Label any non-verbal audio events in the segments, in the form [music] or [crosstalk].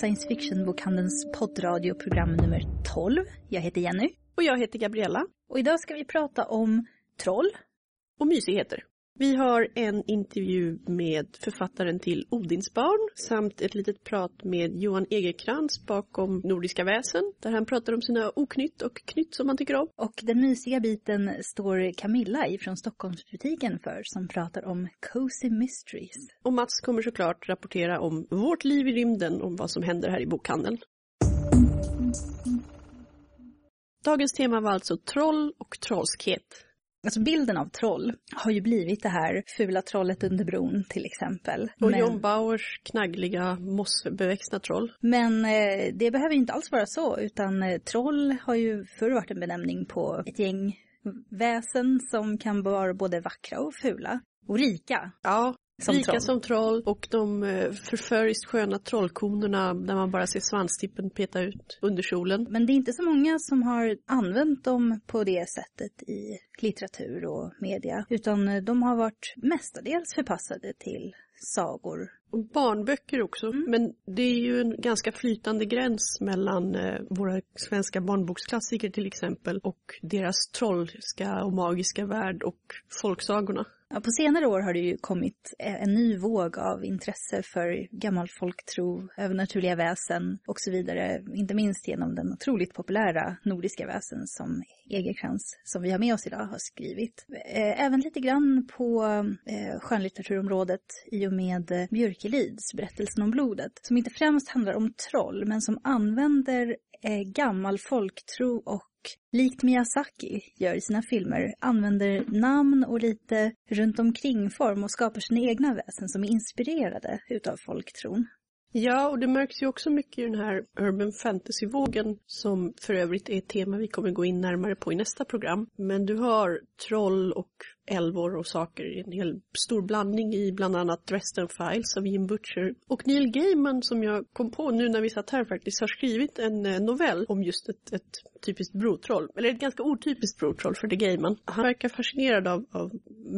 Science Fiction-bokhandelns poddradioprogram nummer 12. Jag heter Jenny. Och jag heter Gabriella. Och idag ska vi prata om troll. Och mysigheter. Vi har en intervju med författaren till Odinsbarn samt ett litet prat med Johan Egerkrans bakom Nordiska väsen där han pratar om sina oknytt och knytt som han tycker om. Och den mysiga biten står Camilla ifrån Stockholmsbutiken för som pratar om Cozy Mysteries. Och Mats kommer såklart rapportera om vårt liv i rymden, om vad som händer här i bokhandeln. Dagens tema var alltså troll och trollskhet. Alltså bilden av troll har ju blivit det här fula trollet under bron till exempel. Och Men... John Bauers knaggliga mossbeväxta troll. Men eh, det behöver inte alls vara så utan eh, troll har ju förr varit en benämning på ett gäng väsen som kan vara både vackra och fula. Och rika. Ja, som Rika troll. som troll och de eh, förföriskt sköna trollkonerna där man bara ser svanstippen peta ut under kjolen. Men det är inte så många som har använt dem på det sättet i litteratur och media. Utan eh, de har varit mestadels förpassade till sagor. Och barnböcker också. Mm. Men det är ju en ganska flytande gräns mellan eh, våra svenska barnboksklassiker till exempel och deras trollska och magiska värld och folksagorna. Ja, på senare år har det ju kommit eh, en ny våg av intresse för gammal folktro, övernaturliga väsen och så vidare. Inte minst genom den otroligt populära nordiska väsen som Egerkrans, som vi har med oss idag, har skrivit. Eh, även lite grann på eh, skönlitteraturområdet i och med Björkelids Berättelsen om blodet, som inte främst handlar om troll, men som använder gammal folktro och likt Miyazaki gör i sina filmer, använder namn och lite runt omkring form och skapar sina egna väsen som är inspirerade utav folktron. Ja, och det märks ju också mycket i den här urban fantasy-vågen som för övrigt är ett tema vi kommer gå in närmare på i nästa program. Men du har troll och älvor och saker. En hel stor blandning i bland annat Dresden Files av Jim Butcher. Och Neil Gaiman som jag kom på nu när vi satt här faktiskt har skrivit en eh, novell om just ett, ett typiskt brotroll. Eller ett ganska otypiskt brotroll för det Gaiman. Han verkar fascinerad av, av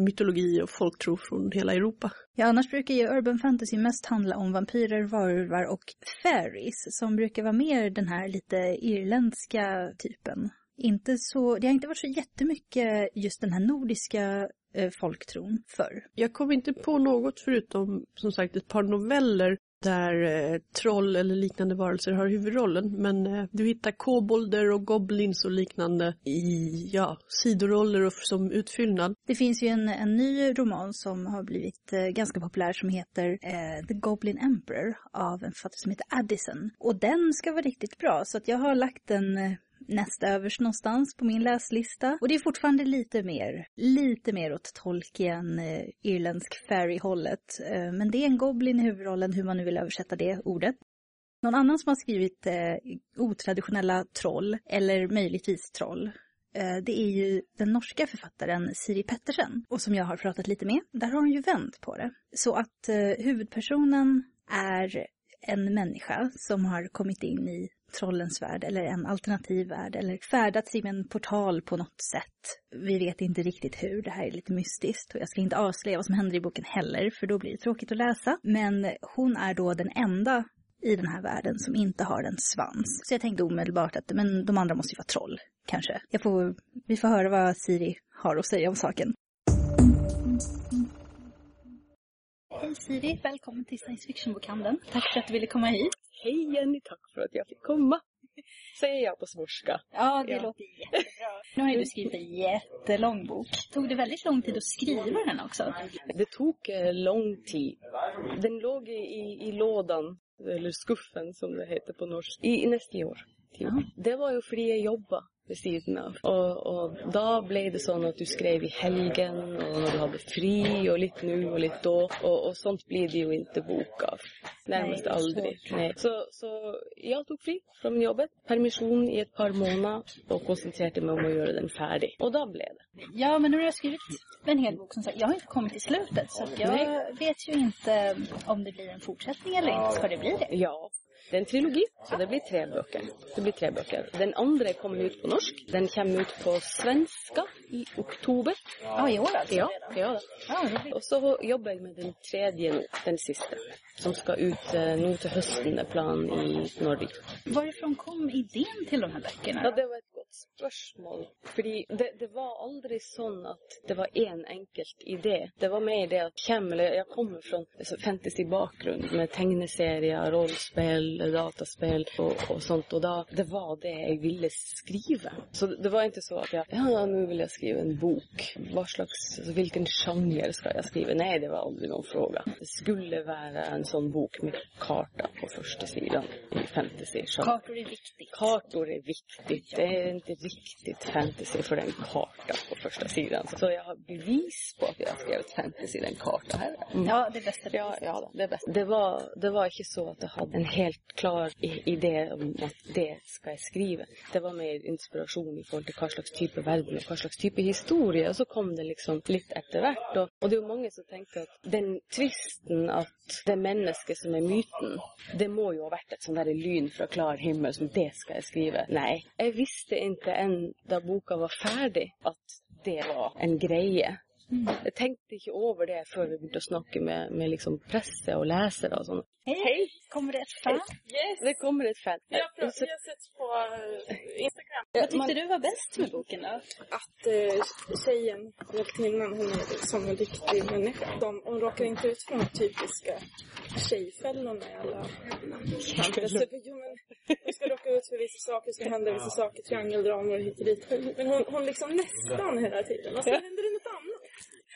mytologi och folktro från hela Europa. Ja, annars brukar ju urban fantasy mest handla om vampyrer, varulvar och fairies som brukar vara mer den här lite irländska typen inte så, det har inte varit så jättemycket just den här nordiska eh, folktron förr. Jag kom inte på något förutom som sagt ett par noveller där eh, troll eller liknande varelser har huvudrollen. Men eh, du hittar kobolder och goblins och liknande i ja, sidoroller och som utfyllnad. Det finns ju en, en ny roman som har blivit eh, ganska populär som heter eh, The Goblin Emperor av en författare som heter Addison. Och den ska vara riktigt bra så att jag har lagt den eh, näst överst någonstans på min läslista. Och det är fortfarande lite mer, lite mer åt Tolkien, eh, irländsk fairy-hållet. Eh, men det är en goblin i huvudrollen, hur man nu vill översätta det ordet. Någon annan som har skrivit eh, otraditionella troll, eller möjligtvis troll, eh, det är ju den norska författaren Siri Pettersen. Och som jag har pratat lite med, där har hon ju vänt på det. Så att eh, huvudpersonen är en människa som har kommit in i trollens värld eller en alternativ värld eller färdats i en portal på något sätt. Vi vet inte riktigt hur, det här är lite mystiskt och jag ska inte avslöja vad som händer i boken heller för då blir det tråkigt att läsa. Men hon är då den enda i den här världen som inte har en svans. Så jag tänkte omedelbart att men de andra måste ju vara troll, kanske. Jag får, vi får höra vad Siri har att säga om saken. Hej Siri, välkommen till Science Fiction-bokhandeln. Tack för att du ville komma hit. Hej Jenny, tack för att jag fick komma. Säger jag på svorska. Ja, det ja. låter jättebra. Nu har ju du skrivit en jättelång bok. Tog det väldigt lång tid att skriva den också? Det tog eh, lång tid. Den låg i, i, lådan, eller skuffen som det heter på norska, i, i nästa år. Ja. Det var ju för jag jobbade ved siden av. Og, og, da ble det sånn at du skrev i helgen, og når du hadde fri, og litt nå og litt da. Og, og sånt blir det jo ikke bok av. Nærmest aldri. Nej. Så, så jag tog fri från jobbet, permission i ett par månader och koncentrerade mig om att göra den färdig. Och då blev det. Ja, men nu har jag skrivit en hel bok som sagt. Jag har inte kommit till slutet så jag Nej. vet ju inte om det blir en fortsättning eller inte. Ska det bli det? Ja, Det är en trilogi, så det blir tre böcker. Det blir tre böcker. Den andra kommer ut på norsk. Den kommer ut på svenska i oktober. Ja, i år alltså? Ja, ja. Ja, roligt. Och så jobbar jag med den tredje nu, den sista. Som ska ut eh, nu till hösten, är plan i Norge. Varifrån kom idén till de här böckerna? Ja, det var ett gott spörsmål. Fordi det, det var aldrig sån att det var en enkelt idé. Det var mer det att Kem, eller jag kommer från fantasy-bakgrund med tegneserier, rollspel, dataspel och, och sånt. Och då, det var det jag ville skriva. Så det var inte så att jag, ja nu vill jag skriva en bok. Vad slags, alltså, vilken genre ska jag skriva? Nej, det var aldrig någon fråga. Det skulle vara en sån bok med karta på första sidan i fantasy -genre. Kartor är viktigt. Kartor är viktigt. Det är inte riktigt fantasy för en karta på första sidan. Så jag har bevis på att jag har skrivit fantasy, den karta här. Mm. Ja, det bästa. Ja, ja, det är bäst. Det var, det var inte så att jag hade en helt klar idé om att det ska jag skriva. Det var mer inspiration i förhållande till vad slags typ av värld och vad slags typ av historia. Och så kom det liksom lite efter vart. Och, och det är många som tänker att den tvisten att det människa som är myten, det må ju ha varit ett sånt där lyn från klar himmel som det ska jag skriva. Nej, jag visste inte inte enda boken var färdig att det var en grej. Jag tänkte inte över det förrän vi började snacka med, med liksom presse och läsare och sånt. Hej! Kommer det ett fan? Yes! Det kommer ett fan. Vi har, vi har sett på eh, Instagram Vad tyckte man- du var bäst med boken då? att eh, tjejen, kvinnan, hon är som en riktig människa. De, hon råkar inte ut för de typiska tjejfällorna i alla fantasy. Jo, men Hon ska råka ut för vissa saker, ska hända vissa saker, triangeldramor hit och dit. Men hon, hon liksom nästan hela tiden. Och sen händer det något annat.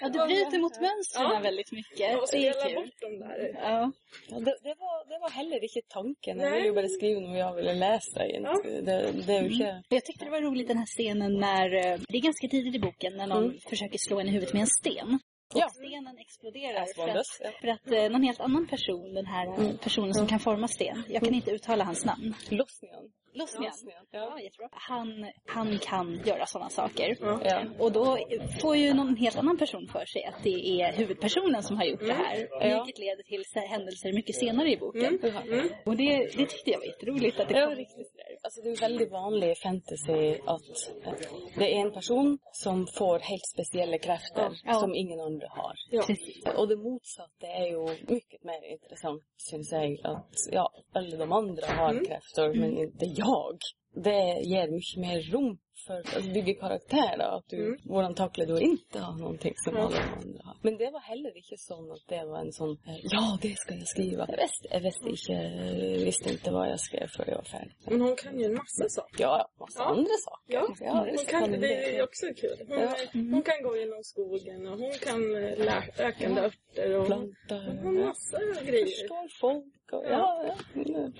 Ja, du bryter mot mönstren Ja. väldigt mycket. Och Det är kul. bort dem där. Ja. Ja, det, det, var, det var heller inte tanken. Jag Nej. ville ju bara skriva något jag ville läsa. Ja. Det, det är inte... Jag tyckte det var roligt den här scenen när, eh, det är ganska tidigt i boken, när någon Mm. försöker slå en i huvudet med en sten. Och Ja. stenen exploderar för att, ja. för att eh, någon helt annan person, den här eh, personen som kan forma sten, jag kan inte uttala hans namn. Losnian. Losnian. Ja. Ja, jättebra. Han, han kan göra sådana saker. Ja. Och då får ju någon helt annan person för sig att det är huvudpersonen som har gjort det här. Ja. Vilket leder till händelser mycket senare i boken. Mm. Och det, det tyckte jag var jätteroligt att det Ja, kom. riktigt. Alltså det är väldigt vanligt i fantasy att eh, det är en person som får helt speciella krafter som ingen andra har. Och det motsatta är ju mycket mer intressant, syns jag. Att ja, alla de andra har krafter, men inte jag. Det ger mycket mer rum för att bygga karaktärer. Att du, våran tacklar du inte har någonting som alla de andra har. Men det var heller inte så att det var en sån, eh, ja det ska jag skriva. Jag visste, jag visste, inte, visste inte vad jag skrev för jag var färdig. Men hon kan ju en massa saker. Ja, massa Ja. andra saker. Ja, hon visst kan, hon det är också kul. Hon, Ja. hon kan gå genom skogen och hon kan eh, lä- läkande örter och hon Plantor. har massa grejer. förstår folk. Ja,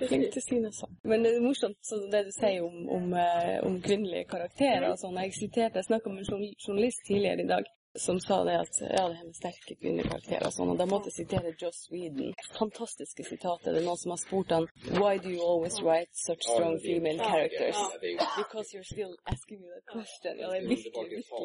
flink till sina saker. Men det är morsomt så det du säger om, om, eh, om kvinnliga karaktärer och sådana. Jag citerade, jag snackade med en journal- journalist tidigare idag som sa det att, ja det här med starka kvinnliga karaktärer och sådana. Där måste jag citera Joss Sweden. Fantastiska citat. Det är någon som har spurt han, Why do you always write such strong female characters? Because you're still asking me that question. Ja, det är viktigt, viktigt bra.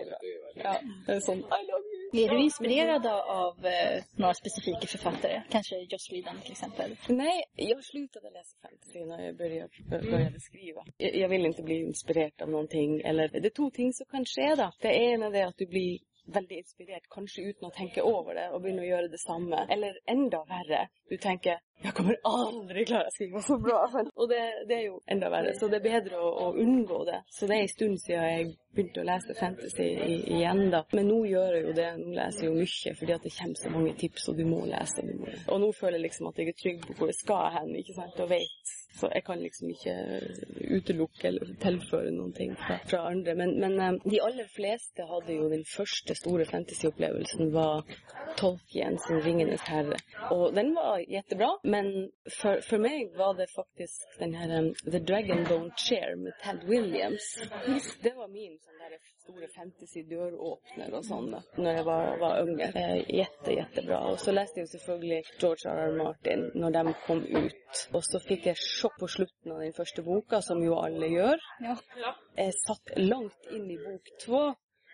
Ja, det är sån, I love you. Är du inspirerad av eh, några specifika författare? Kanske Joss Whedon till exempel? Nej, jag slutade läsa fantasy när jag började, började skriva. Jag, jag vill inte bli inspirerad av någonting. Eller, det är två ting som kan ske då. Det ena är att du blir väldigt inspirerad, kanske utan att tänka över det och börja göra detsamma. Eller ända värre, du tänker jag kommer aldrig klara att skriva så bra. Och det, det är ju ända värre, så det är bättre att, att undgå det. Så det är en stund sedan jag började läsa fantasy i- igen då. Men nu gör jag ju det, nu läser jag mycket för att det kommer så många tips och du må läsa. Du må. Och nu føler jeg liksom at jeg er trygg på hvor jeg skal hen, ikke sant, og vet. Så jeg kan liksom ikke utelukke eller tilføre noen ting fra, fra andre. Men, men eh, de aller fleste hadde jo den første store fantasy-opplevelsen var Tolkien sin Ringenes herre. Og den var jättebra, men for, for meg var det faktisk den her um, The Dragon Don't Share med Ted Williams. Det var min sånn der store fantasy-døråpner og sånn da, når jeg var, var unge. Eh, jätte, jättebra. Og så jeg jo selvfølgelig George R. R. Martin når de kom ut. Og så fikk jeg sjokk på slutten av den første boka, som jo alle gjør. Ja. Jeg satt langt inn i bok två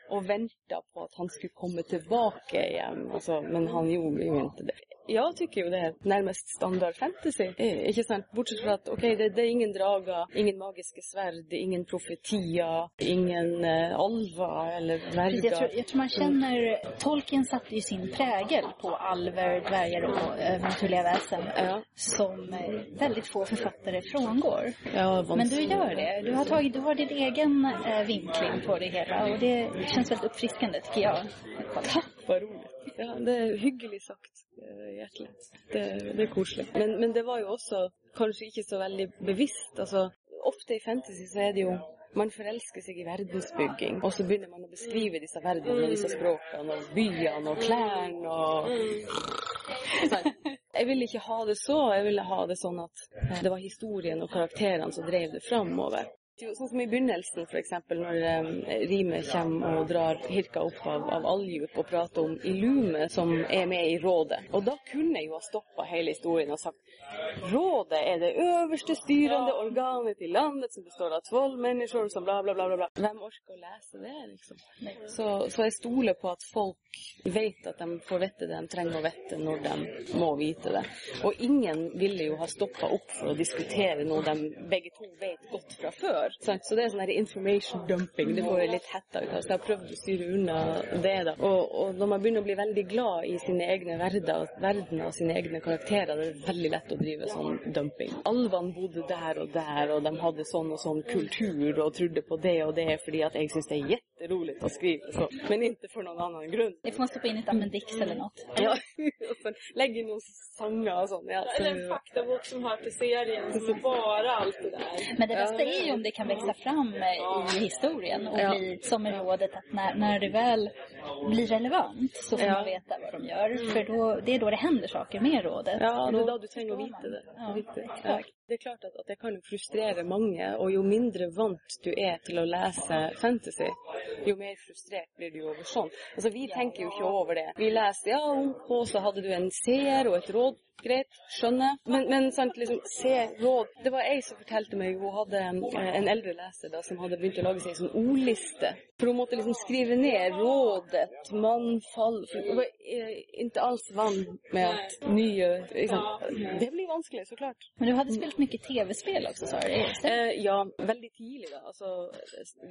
og venta på at han skulle komme tilbake igjen. Altså, men han gjorde jo ikke det. Jag tycker ju det är närmast standard fantasy. Eh, Inte sant? Bortsett från att okej, det, det är ingen draga, ingen magiska svärd, ingen profetia, ingen eh, alva eller Jag tror, dvärgar. jag tror man känner, Tolkien satte ju sin prägel på alver, dvärgar och övernaturliga väsen. Ja. Som eh, väldigt få författare frångår. Ja, Men du gör det. Du har, tagit, du har din egen eh, vinkling på det hela och det känns väldigt uppfriskande tycker jag. Vad roligt. Ja, det är hyggelig sagt, eh, hjärtligt. Det, det är koselig. Men, men det var ju också kanske inte så väldigt bevisst. Alltså, ofta i fantasy så är det ju man förälskar sig i verdensbygging och så börjar man att beskriva dessa världarna och dessa språken och byarna och kläderna och... Så, [laughs] jag ville inte ha det så, jag ville ha det sånn att det var historien och karaktärerna som drev det framover. Jo, Sånn som i begynnelsen, f.eks., når um, Rime kommer og drar Hirka opp av, av Aljup og prater om Ilume, som er med i rådet. Og da kunne jeg jo ha stoppa hele historien og sagt Rådet er det øverste styrende organet i landet som består av tolv mennesker som bla, bla, bla, bla, bla. Hvem orker å lese det, liksom? Så, så jeg stoler på at folk vet at de får vite det de trenger å vite når de må vite det. Og ingen ville jo ha stoppa opp for å diskutere noe de begge to vet fra før. Sant? Så det er sånn her information dumping. Det får jeg litt hetta ut av. Så prøvd å styre unna det, da. Og, og når man å bli veldig glad i sine egne verder, verdener og sine egne karakterer, det er veldig lett å drive sånn dumping. Alvene bodde der og der, og de hadde sånn og sånn kultur og trodde på det og det fordi at jeg syns det er jätteroligt å skrive så. Men inte för någon annan grund. Det får man stoppa in ett Amendix eller något. Ja, [laughs] och sen lägg in någon sånger och sånt. Ja, så, Eller en faktabok som hör till serien som bara allt det där. Men det bästa är ju om det kan växa fram i historien och Ja. bli som i rådet att när, när det väl blir relevant så får Ja. man veta vad de gör. För då, det är då det händer saker med rådet. Ja, Och det är då du trenger å vite det. Ja, exakt. Det er klart at, at det kan jo frustrere mange, og jo mindre vant du er til å lese fantasy, jo mer frustrert blir du over sånt. Altså, vi tenker jo ikke over det. Vi leser ja, OK, så hadde du en seer og et råd. Greit, skjønner. Men, men sant, liksom, se råd Det var ei som fortalte meg Hun hadde eh, en eldre leser da, som hadde begynt å lage seg en sånn ordliste. For hun måtte liksom skrive ned rådet, mannfall for Hun var eh, ikke alls vant med at nye liksom, Det blir vanskelig, så klart. Men du hade spelat mycket tv-spel också sa du? Eh, ja, veldig tidlig, da. Altså,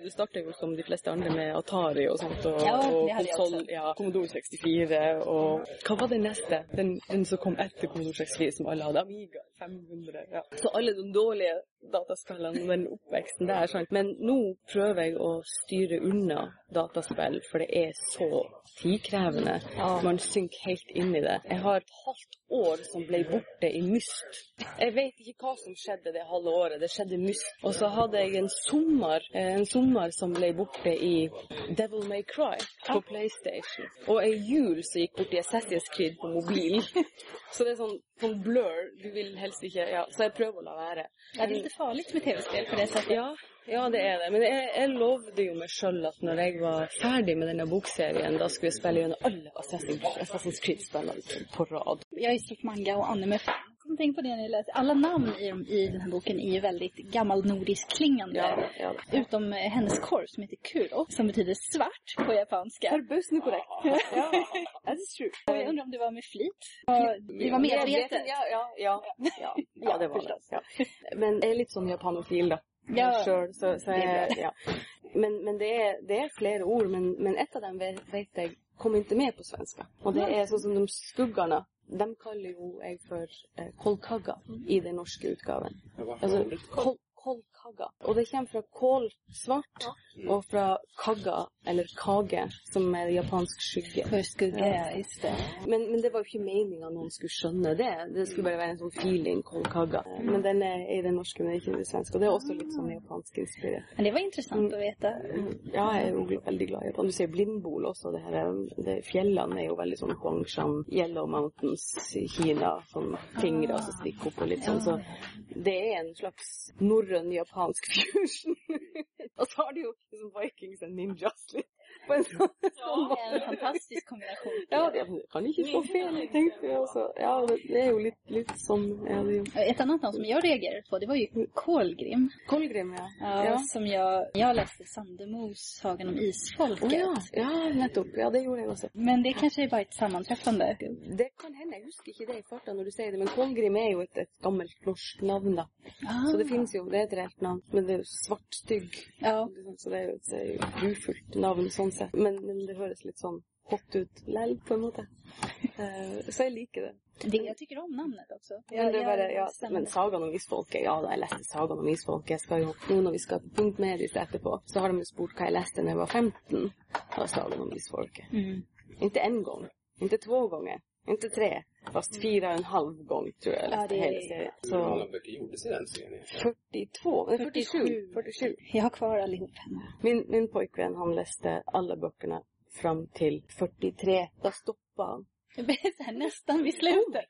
du starter jo som de fleste andre med Atari og sånt, og, Ja, og hadde konsoll, også. ja, Commodore 64, og Hva var det neste? Den, den som kom etter Commodore 64, som alle hadde? Amiga 500, ja. Så alle de dårlige dataspillene, den oppveksten der, sant. Men nå prøver jeg å styre unna dataspill, for det er så tidkrevende. Man synker helt inn i det. Jeg har et halvt år som ble borte i Myst. Jeg vet ikke hva som skjedde det halve året. Det skjedde Myst. Og så hadde jeg en sommer, eh, en sommer som ble borte i Devil May Cry på PlayStation. Og ei jul som gikk bort i Assassin's Creed på mobil. [laughs] Så det er sånn, sånn blur. Du vil helst ikke Ja, så jeg prøver å la være. Ja, det är lite farligt med tv-spel på det sättet. Ja, ja, det er det. Men jeg, jeg lovde jo meg sjøl at når jeg var ferdig med denne bokserien, da skulle jeg spille gjennom alle Assassin's Creed-spillene på rad. Jag är stort manga och anime-fan. Jag att tänka på det när jag läste. Alla namn i, i den här boken är ju väldigt gammalnordisk klingande. Ja, ja. Utom eh, hennes korv som heter Kuro, som betyder svart på japanska. Förbusende korrekt. Ja, [laughs] that's true. Och jag undrar om det var med flit? Ja, det var medvetet. Ja, ja, ja. Ja, ja det var det. förstås. Ja. Men jeg er litt sånn japanofil, da. Ja. Sjøl, så, så Det jeg, ja. Men, men det, er, det er flere ord, men, men ett av dem vet, jeg kom ikke med på svenska. Og det er sånn som de skuggene. De kaller jo jeg for eh, kolkagga i den norske utgaven. Altså kol, kolkagga. Og det kommer fra kål svart, og fra kagga, eller kage, som er japansk skygge. För skugga, ja, just det. Men, men det var jo ikke meninga noen skulle skjønne det. Det skulle bare være en sånn feeling, kolkagga. Men den er i den norske, men ikke i det svenske. Og det er også litt sånn japansk inspirert. Men det var intressant att veta. Ja, jeg er jo gl- veldig glad i Japan. Du ser blindbol også. Det her, er- det, fjellene er jo veldig sånn Huangshan, Yellow Mountains Kina. Sånn fingre som stikker opp og litt sånn. Så det er en slags norrøn japansk fusion. og så har de jo liksom Vikings and ninjas litt. [laughs] På en sånn. Ja. En fantastisk kombination. Ja, det kan ikke slå fel, tenkte jeg også. Ja, det, er jo litt, litt som ja, det, Ett annat namn som jag reagerade på, det var ju Kolgrim. Kolgrim, ja. Ja, Ja. Som jag, jag läste Sandemos Sagan om Isfolket. Å ja. ja, nettopp. Ja, det gjorde jeg også. Men det kanske är bara ett sammanträffande. Det kan hende, jeg husker ikke det i farta når du sier det, men Kolgrim er jo et, et gammelt norsk navn, da. Ah. Så det finnes jo, det er et reelt navn. Men det er jo svartstygg. Ja, Så det er jo et det er jo et grufullt navn sånn sett. Men, men det høres litt sånn hot ut lell, på en måte. Eh, så jeg liker det. det, jag tycker om namnet också. Men, det er bare, ja, men Sagaen om isfolket, ja da, jeg leste Sagaen om isfolket. Jeg skal jo, nå når vi skal på Punkt Medis etterpå, så har de jo spurt hva jeg leste da jeg var 15 av Sagaen om isfolket. Mm. Inte en gång, inte två gånger, inte tre, fast fyra och en halv gång tror jag jag Ja, det- hela serien. Hur många böcker gjordes i den serien? 42, nej 47, 47. 47. Jag har kvar allihop hemma. Min, min pojkvän han läste alla böckerna fram till 43. Då stoppade han. Så här, nästan vid slutet.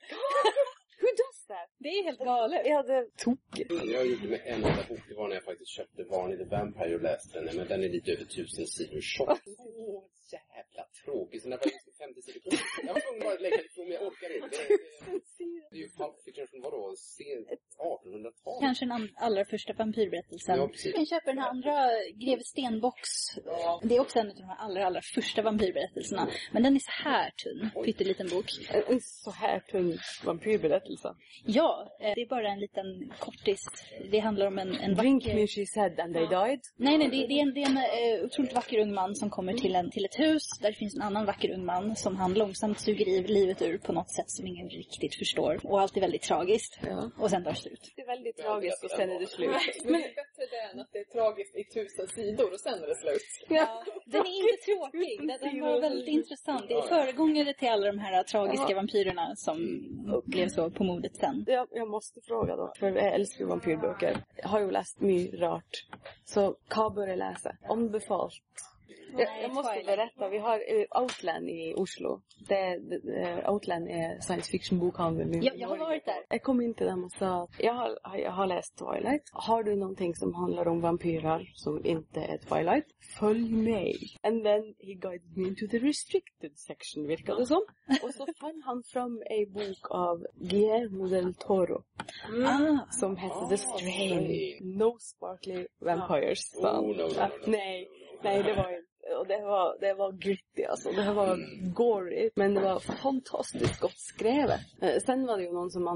Hur does that? Det är helt galet. Ja, det tokigt. Jag gjorde med en enda bok. Det var när jag faktiskt köpte Varney the Vampire och läste den. Men den är lite över tusen sidor tjock. Åh, jävla tråkigt. Så när jag var liksom 50 sidor kvar. Jag var tvungen att lägga ifrån mig. Jag orkar inte. Det, det, det är ju Pulp Fiction från vadå? Sent 1800-tal? Kanske den allra första vampyrberättelsen. Ja, precis. Kan köpa den här andra Greve Stenbocks. Det är också en av de här allra, allra första vampyrberättelserna. Men den är så här tunn. Pytteliten bok. En, så här tung vampyrberättelse. Ja, eh, det är bara en liten kortis. Det handlar om en, en Drink vacker... me she said and they died. Nej, nej, det, det är en, det är en eh, otroligt vacker ung man som kommer till, en, till ett hus där det finns en annan vacker ung man som han långsamt suger i livet ur på något sätt som ingen riktigt förstår. Och allt är väldigt tragiskt. Ja. Och sen tar det slut. Det är väldigt tragiskt och sen är det slut. Men det är bättre det än att det är tragiskt i tusen sidor och sen är det slut. Ja, den är inte tråkig. Den, den var väldigt intressant. Det är föregångare till alla de här tragiska vampyrerna som blev så på modet sen. Jag, jag måste fråga då, för jag älskar ju vampyrböcker. Jag har ju läst mycket rart. Så vad bör jag läsa? Anbefalt. Jag, jag måste berätta, vi har eh, Outland i Oslo. Det, det, eh, Outland är science fiction bokhandeln i Jag, jag har varit där. Jag kom in till dem och sa, jag har, jag har läst Twilight. Har du någonting som handlar om vampyrer som inte är Twilight? Följ med. And then he guided me into the restricted section, virkade det som. Och så fann han fram en bok av Guillermo del Toro Ah, som hette The Strain. No sparkly vampires. Oh, no, no, no. Nej, nej det var inte. Och det var, det var gritty alltså. Det var gory. Men det var fantastiskt gott skrivet. Eh, Sen var det ju någon som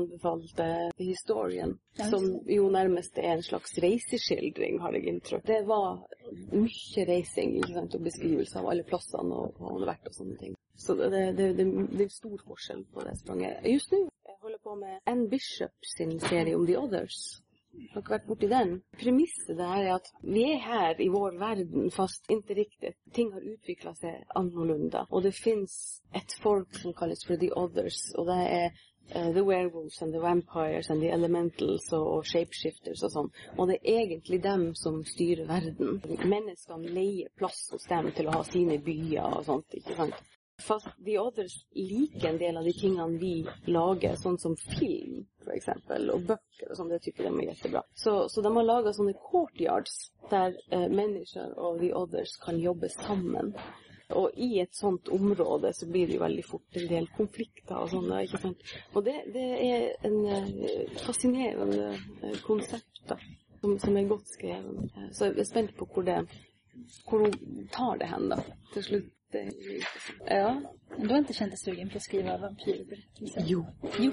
Historian. Ja, Som ju närmast är en slags reseskildring har jag intryck. Det var mycket racing, inte sant, och beskrivelse av alla platserna och vad hon har varit och ting. Så det, det, det, det, är stor forskjell på det språnget. Just nu jag håller på med Anne Bishop sin serie om The Others. Har varit i den. Premissen där är att vi är här i vår värld fast inte riktigt. Ting har utvecklat sig annorlunda. Och det finns ett folk som kallas för The Others. Och det är Uh, The Werewolves and the Vampires and the Elementals och, och Shapeshifters och sånt. Och det är egentligen dem som styr världen. Människan lejer plats hos dem till att ha sina byar och sånt, inte sant? Fast The Others liker en del av de tingene vi lager, sånt som film för exempel, och böcker och sånt, det tycker de är jättebra. Så, så de har lagat sådana courtyards där eh, människor och The Others kan jobba samman. Och i ett sånt område så blir det ju väldigt fort en del konflikter och sådana, inte sant? Och det, det är en eh, fascinerande eh, koncept då, som, som är gott skriven. Så jag är spänd på hur det, hur de tar det hen då, till slut. Det intressant. Ja. men du har inte känt dig sugen på att skriva vampyrberättelser? Jo. Jo.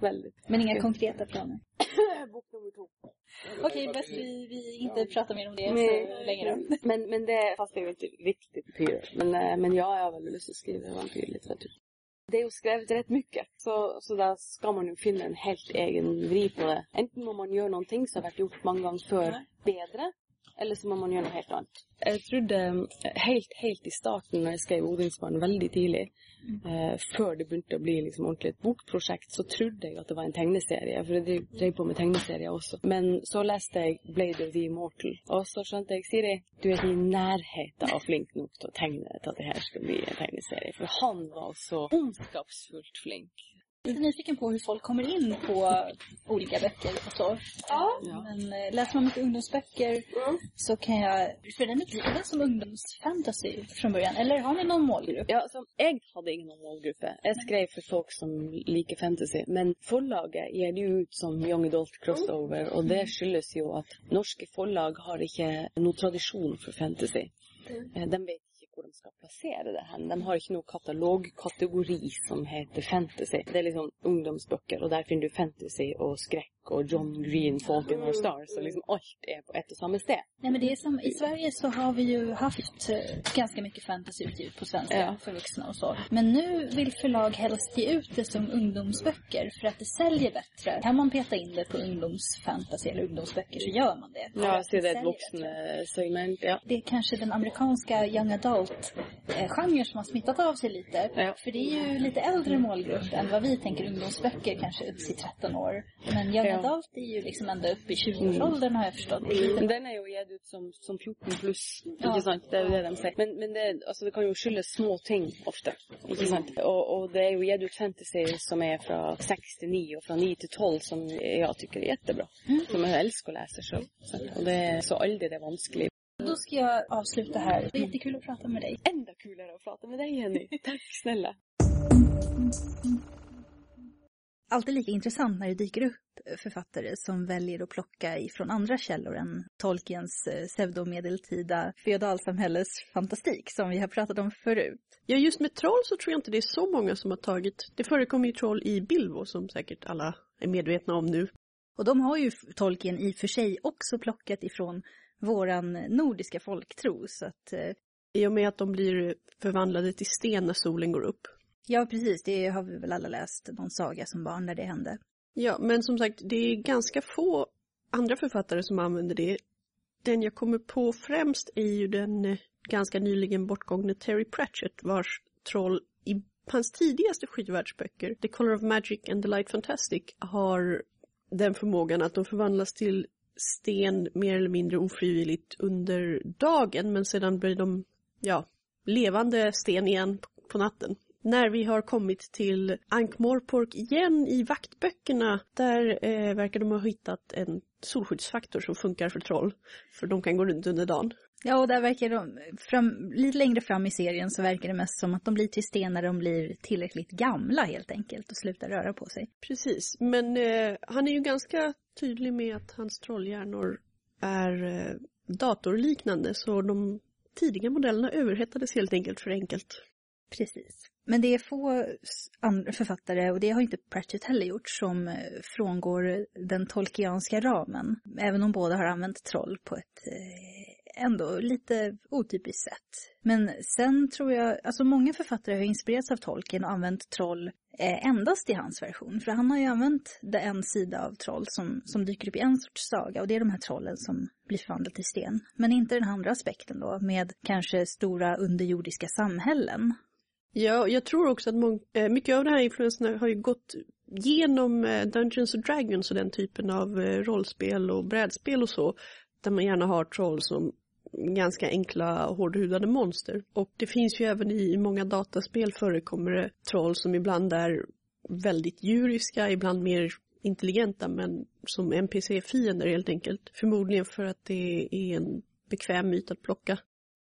Väldigt. Men inga konkreta planer? [coughs] Bok nummer två. Okej, bäst vi, vi inte pratar mer om det Nej. så länge då. Men, men det, fast det är ju inte riktigt vampyrer. Men, eh, men jag har väldigt lust att skriva vampyrlitteratur. Det är ju skrivet rätt mycket. Så, så där ska man ju finna en helt egen vri på det. Enten må man göra någonting som har varit gjort många gånger förr bättre. Eller så må man göra något helt annat. Jag trodde helt, helt i starten när jag skrev Odinsbarn väldigt tidigt. Eh, før det begynte å bli liksom ordentlig et bokprosjekt, så trodde jeg at det var en tegneserie. For jeg drev, drev på med tegneserier også. Men så leste jeg Blade of the Immortal. Og så skjønte jeg Siri, du er ikke i nærheten av flink nok til å tegne til at det her skal bli en tegneserie. For han var så ondskapsfullt flink. Lite nyfiken på hur folk kommer in på olika böcker och så. Ja. Men eh, läser man mycket ungdomsböcker Mm. så kan jag, för den är driven som ungdomsfantasy från början. Eller har ni någon målgrupp? Ja, så jeg hadde ingen målgruppe. Jeg skrev for folk som liker fantasy. Men forlaget gir det ut som young adult crossover, og det skyldes jo at norske forlag har ikke noe tradisjon for fantasy. Eh, De vet hvor de skal plassere det hen. De har ikke noen katalogkategori som heter fantasy. Det er liksom ungdomsbøker, og der finner du fantasy og skrekk og John Green, Fault in Our Stars, og liksom alt er på ett och samma sted. Nej men det är som, i Sverige så har vi ju haft eh, ganska mycket fantasy utgivet på svenska Ja. för vuxna och så. Men nu vill förlag helst ge ut det som ungdomsböcker för att det säljer bättre. Kan man peta in det på ungdomsfantasy eller ungdomsböcker så gör man det. Ja, så det er säljer et voksensegment, ja. det är kanske den amerikanska young adult-genren som har smittat av sig lite. Ja. För det är ju lite äldre målgrupp än vad vi tänker ungdomsböcker, kanske upp till 13 år. Men young Ja. Adult är ju liksom ända upp i 20-årsåldern har jag förstått. Men den er jo gitt ut som, som 14 pluss, Ja. ikke sant? Det er jo det de sier. Men, men det, altså, det kan jo skyldes små ting ofte, ikke sant? Og, og det er jo gitt ut fantasy som er fra 6 til 9 og fra 9 til 12 som jeg tycker är jättebra. Som jeg elsker å lese selv. sant? Og det er så aldri det er vanskelig. Då ska jag avsluta här. Det var jättekul att prata med dig. Enda kulere å prate med deg, Jenny. [laughs] Takk, snälla. Alltid lika intressant när det dyker upp författare som väljer att plocka ifrån andra källor än Tolkiens eh, pseudomedeltida feodalsamhälles fantastik som vi har pratat om förut. Ja, just med troll så tror jag inte det är så många som har tagit... Det förekommer ju troll i Bilbo som säkert alla är medvetna om nu. Och de har ju Tolkien i och för sig också plockat ifrån våran nordiska folktro så att eh, I och med att de blir förvandlade till sten när solen går upp ja precis, det har vi väl alla läst någon saga som barn där det hände. Ja, men som sagt, det är ganska få andra författare som använder det. Den jag kommer på främst är ju den eh, ganska nyligen bortgångne Terry Pratchett vars troll i hans tidigaste skivvärldsböcker, The Color of Magic and The Light Fantastic, har den förmågan att de förvandlas till sten mer eller mindre ofrivilligt under dagen men sedan blir de, ja, levande sten igen på natten. När vi har kommit till Ankh-Morpork igen i vaktböckerna, där eh, verkar de ha hittat en solskyddsfaktor som funkar för troll. För de kan gå runt under dagen. Ja, och där verkar de, fram, lite längre fram i serien så verkar det mest som att de blir till sten när de blir tillräckligt gamla helt enkelt och slutar röra på sig. Precis, men eh, han är ju ganska tydlig med att hans trollhjärnor är eh, datorliknande så de tidiga modellerna överhettades helt enkelt för enkelt. Precis. Men det är få andra författare, och det har inte Pratchett heller gjort, som eh, frångår den tolkianska ramen. Även om båda har använt troll på ett eh, ändå lite otypiskt sätt. Men sen tror jag, alltså många författare har inspirerats av Tolkien och använt troll eh, endast i hans version. För han har ju använt det en sida av troll som, som dyker upp i en sorts saga och det är de här trollen som blir förvandlade till sten. Men inte den andra aspekten då med kanske stora underjordiska samhällen. Ja, jag tror också att eh, mycket av de här influenserna har ju gått genom eh, Dungeons and Dragons och den typen av eh, rollspel och brädspel och så. Där man gärna har troll som ganska enkla hårdhudade monster. Och det finns ju även i många dataspel förekommer det troll som ibland är väldigt djuriska, ibland mer intelligenta men som NPC-fiender helt enkelt. Förmodligen för att det är en bekväm myt att plocka.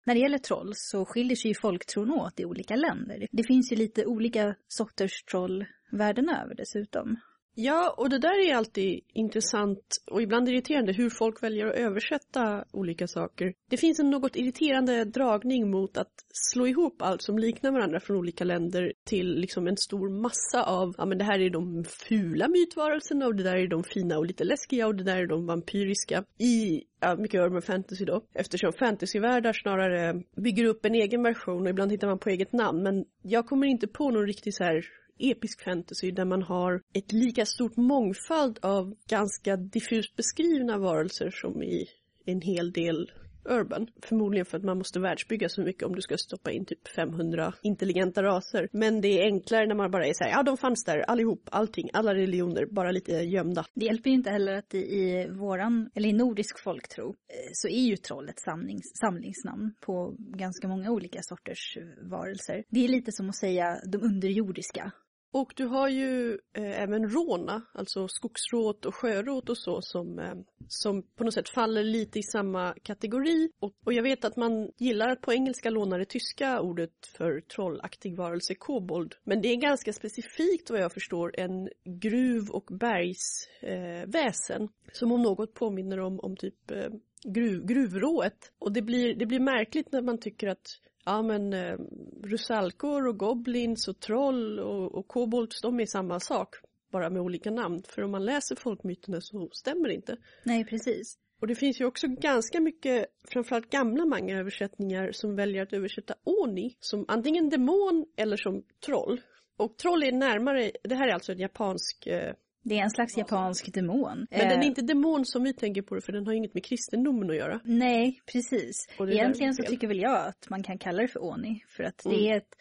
När det gäller troll så skiljer sig ju folktron åt i olika länder. Det finns ju lite olika sorters troll världen över dessutom. Ja, och det där är alltid intressant och ibland irriterande hur folk väljer att översätta olika saker. Det finns en något irriterande dragning mot att slå ihop allt som liknar varandra från olika länder till liksom en stor massa av, ja men det här är de fula mytvarelserna och det där är de fina och lite läskiga och det där är de vampyriska. I ja, mycket urban fantasy då. Eftersom fantasyvärldar snarare bygger upp en egen version och ibland hittar man på eget namn. Men jag kommer inte på någon riktig så här episk fantasy där man har ett lika stort mångfald av ganska diffust beskrivna varelser som i en hel del urban. Förmodligen för att man måste världsbygga så mycket om du ska stoppa in typ 500 intelligenta raser. Men det är enklare när man bara är så här, ja de fanns där allihop, allting, alla religioner, bara lite gömda. Det hjälper ju inte heller att i, i våran, eller i nordisk folktro, eh, så är ju troll ett samlings, samlingsnamn på ganska många olika sorters varelser. Det är lite som att säga de underjordiska. Och du har ju eh, även råna, alltså skogsråt och sjöråt och så som, eh, som på något sätt faller lite i samma kategori. Och, och jag vet att man gillar att på engelska låna det tyska ordet för trollaktig varelse kobold. Men det är ganska specifikt vad jag förstår en gruv och bergsväsen eh, som om något påminner om, om typ eh, gruv, gruvrået. Och det blir, det blir märkligt när man tycker att Ja men eh, rusalkor och goblins och troll och, och kobolds, de är samma sak. Bara med olika namn. För om man läser folkmyterna så stämmer det inte. Nej, precis. Och det finns ju också ganska mycket, framförallt gamla manga-översättningar som väljer att översätta Oni som antingen demon eller som troll. Och troll är närmare, det här är alltså en japansk eh, Det är en slags japansk demon. men den är Eh, inte demon som vi tänker på det för den har inget med kristendomen att göra. Nej, precis. Är Egentligen så tycker väl jag att man kan kalla det för Oni. För att Mm. det är ett...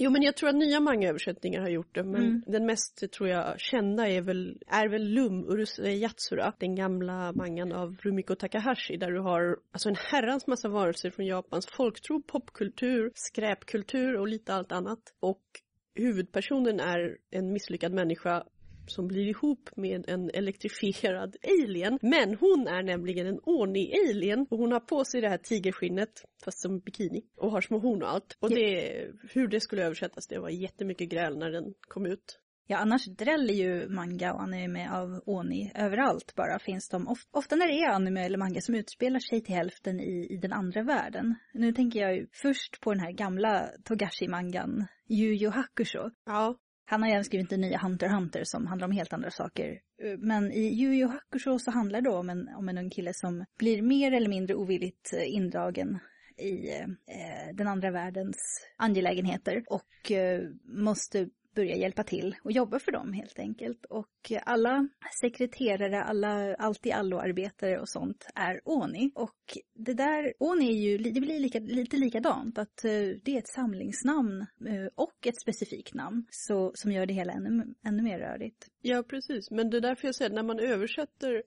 Jo men jag tror att nya manga-översättningar har gjort det men Mm. den mest tror jag kända är väl, är väl Lum Urus eh, Yatsura, den gamla mangan av Rumiko Takahashi där du har alltså en herrans massa varelser från Japans folktro, popkultur, skräpkultur och lite allt annat. Och huvudpersonen är en misslyckad människa som blir ihop med en elektrifierad alien. Men hon är nämligen en Oni-alien och hon har på sig det här tigerskinnet fast som bikini och har små horn och allt. Och det, hur det skulle översättas, det var jättemycket gräl när den kom ut. Ja, annars dräller ju manga och anime av Oni överallt bara. Finns de of- ofta när det är anime eller manga som utspelar sig till hälften i, i den andra världen. Nu tänker jag först på den här gamla Togashi-mangan Yu Yu Hakusho. Ja, han har även skrivit en nya Hunter Hunter som handlar om helt andra saker. Eh, men i Yu Yu Hakusho så handlar det om en, om en ung kille som blir mer eller mindre ovilligt eh, indragen i eh, eh, den andra världens angelägenheter och eh, måste börja hjälpa till och jobba för dem helt enkelt. Och alla sekreterare, alla allt i allo-arbetare och sånt är Oni. Och det där, Oni är ju, det blir lika, lite likadant, att eh, det är ett samlingsnamn eh, och ett specifikt namn så, som gör det hela ännu, ännu mer rörigt. ja precis. Men det är därför jag säger att när man översätter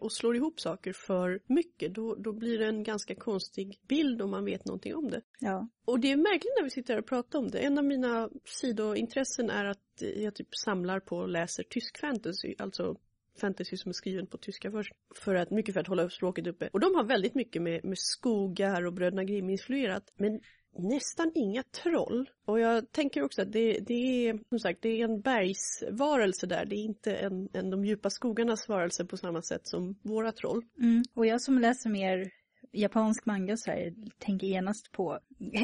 och slår ihop saker för mycket då, då blir det en ganska konstig bild om man vet någonting om det. Ja. Och det är märkligt när vi sitter här och pratar om det. En av mina sidointressen är att eh, jag typ samlar på och läser tysk fantasy, alltså fantasy som är skriven på tyska först. För att, mycket för att hålla språket uppe. Och de har väldigt mycket med, med skogar och Bröderna Grimm influerat. Men nästan inga troll. Och jag tänker också att det, det är, som sagt, det är en bergsvarelse där. Det är inte en, en de djupa skogarnas varelse på samma sätt som våra troll. Mm. Och jag som läser mer japansk manga så här, tänker genast på...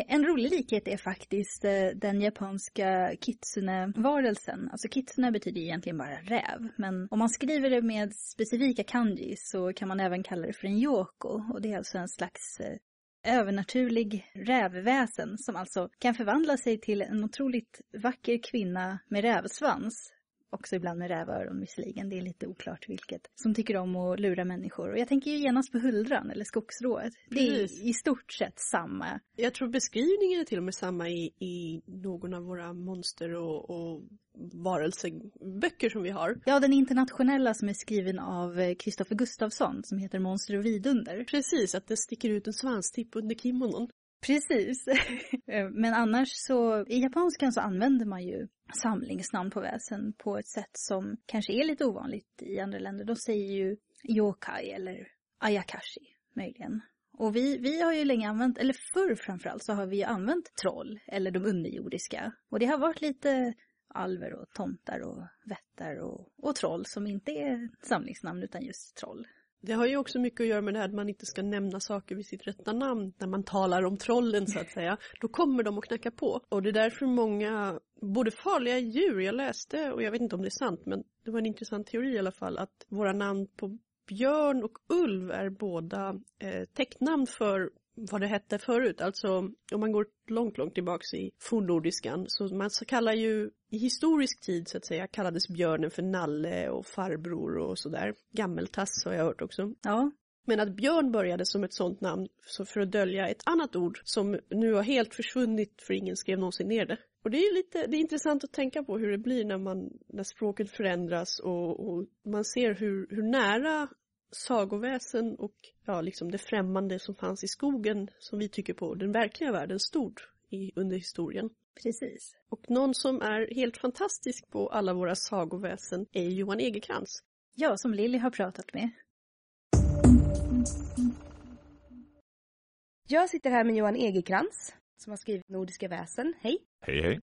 En rolig likhet är faktiskt eh, den japanska kitsune-varelsen. Alltså kitsune betyder egentligen bara räv. Men om man skriver det med specifika kanji så kan man även kalla det för en yoko. Och det är alltså en slags eh, övernaturlig rävväsen som alltså kan förvandla sig till en otroligt vacker kvinna med rävsvans. Också ibland med rävöron visserligen, det är lite oklart vilket. Som tycker om att lura människor. Och jag tänker ju genast på huldran eller skogsrået. Det är i stort sett samma. Jag tror beskrivningen är till och med samma i, i någon av våra monster och, och varelseböcker som vi har. Ja, den internationella som är skriven av Kristoffer Gustafsson som heter Monster och vidunder. Precis, att det sticker ut en svanstipp under kimonon. Precis. [laughs] Eh, men annars så, i japanskan så använder man ju samlingsnamn på väsen på ett sätt som kanske är lite ovanligt i andra länder. De säger ju yokai eller ayakashi möjligen. Och vi, vi har ju länge använt, eller förr framförallt, så har vi ju använt troll eller de underjordiska. Och det har varit lite alver och tomtar och vättar och, och troll som inte är samlingsnamn utan just troll. Det har ju också mycket att göra med det här att man inte ska nämna saker vid sitt rätta namn när man talar om trollen så att [laughs] säga. Då kommer de att knacka på. Och det är därför många, både farliga djur, jag läste och jag vet inte om det är sant men det var en intressant teori i alla fall att våra namn på björn och ulv är båda eh, täcknamn för vad det hette förut. Alltså om man går långt, långt tillbaks i fornnordiskan så man så kallar ju i historisk tid så att säga kallades björnen för nalle och farbror och sådär. Gammeltass har jag hört också. Ja, Men att björn började som ett sånt namn så för att dölja ett annat ord som nu har helt försvunnit för ingen skrev någonsin ner det. Och det är lite, det är intressant att tänka på hur det blir när man, när språket förändras och, och man ser hur, hur nära sagoväsen och ja, liksom det främmande som fanns i skogen som vi tycker på den verkliga världen stod i, under historien. Precis. Och någon som är helt fantastisk på alla våra sagoväsen är Johan Egerkrans. Ja, som Lilly har pratat med. Jag sitter här med Johan Egerkrans som har skrivit Nordiska väsen. Hej! Hej hej.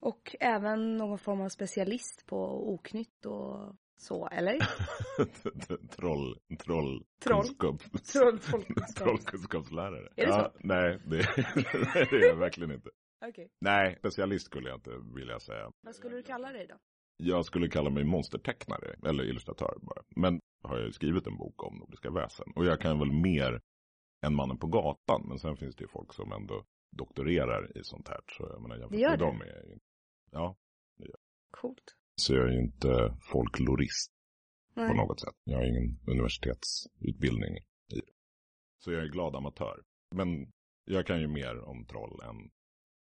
Och även någon form av specialist på oknytt och så, eller? [laughs] Troll, troll, Troll. kunskap, Troll- trollkunskap. trollkunskapslärare. Är det ja, Nej, det, [laughs] det är jag verkligen inte. Okej. Nej, specialist skulle jag inte vilja säga. Vad skulle du kalla dig då? Jag skulle kalla mig monstertecknare, eller illustratör bara. Men har jag ju skrivit en bok om nordiska väsen. Och jag kan väl mer än mannen på gatan. Men sen finns det ju folk som ändå doktorerar i sånt här. Så jag menar, jämfört Det gör du? dem är jag ju Ja, Coolt. Så jag är ju inte folklorist på Nej. något sätt. Jag har ingen universitetsutbildning i det. Så jag är glad amatör. Men jag kan ju mer om troll än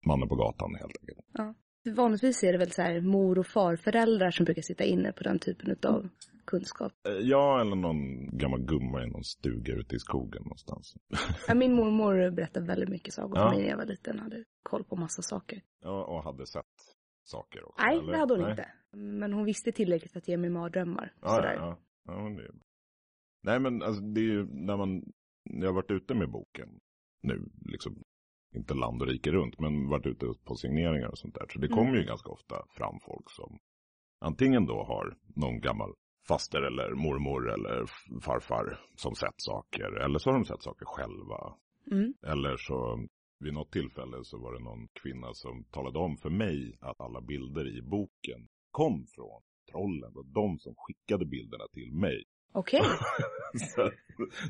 mannen på gatan helt enkelt. Vanligtvis är det väl så här mor och farföräldrar som brukar sitta inne på den typen av kunskap. Eh, Ja, eller någon gammal gumma i någon stuga ute i skogen någonstans. [laughs] Ja, min mormor berättade väldigt mycket sagor för Ja. mig när jag var liten. Hade koll på massa saker. Ja, och hade sett saker också. Nej, eller? det hade hon Nej. inte. Men hon visste tillräckligt att ge mig mardrömmar. Ja, sådär. ja, ja. ja är... Nej, men alltså, det är ju när man, jag har varit ute med boken nu, liksom, inte land och rike runt, men varit ute på signeringar och sånt där. Så det Mm. kommer ju ganska ofta fram folk som antingen då har någon gammal faster eller mormor eller farfar som sett saker. Eller så har de sett saker själva. Mm. Eller så vid något tillfälle så var det någon kvinna som talade om för mig att alla bilder i boken kom från trollen. Och de som skickade bilderna till mig. Okej. [laughs] så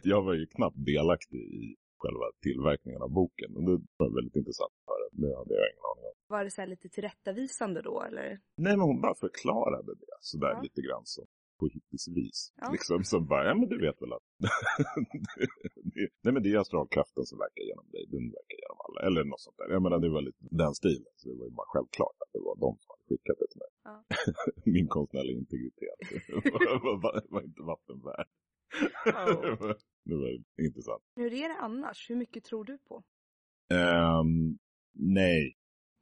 jag var ju knappt delaktig i själva tillverkningen av boken. Och det var väldigt intressant att höra. Det hade jag ingen aning om. Var det så här lite tillrättavisande då eller? Nej, men hon bara förklarade det sådär Ja. lite grann som på hippisvis. Ja. Liksom som bara, ja men du vet väl att [laughs] det, nej men det är astralkraften som verkar genom dig, den verkar genom alla. Eller något sånt där. Jag menar det var lite den stilen. Så det var ju bara självklart att det var de som hade skickat det till mig. Ja. [laughs] Min konstnärliga integritet var, var, var inte vatten värd. var, [laughs] det var intressant. Hur är det annars? Hur mycket tror du på? Ehm, nej,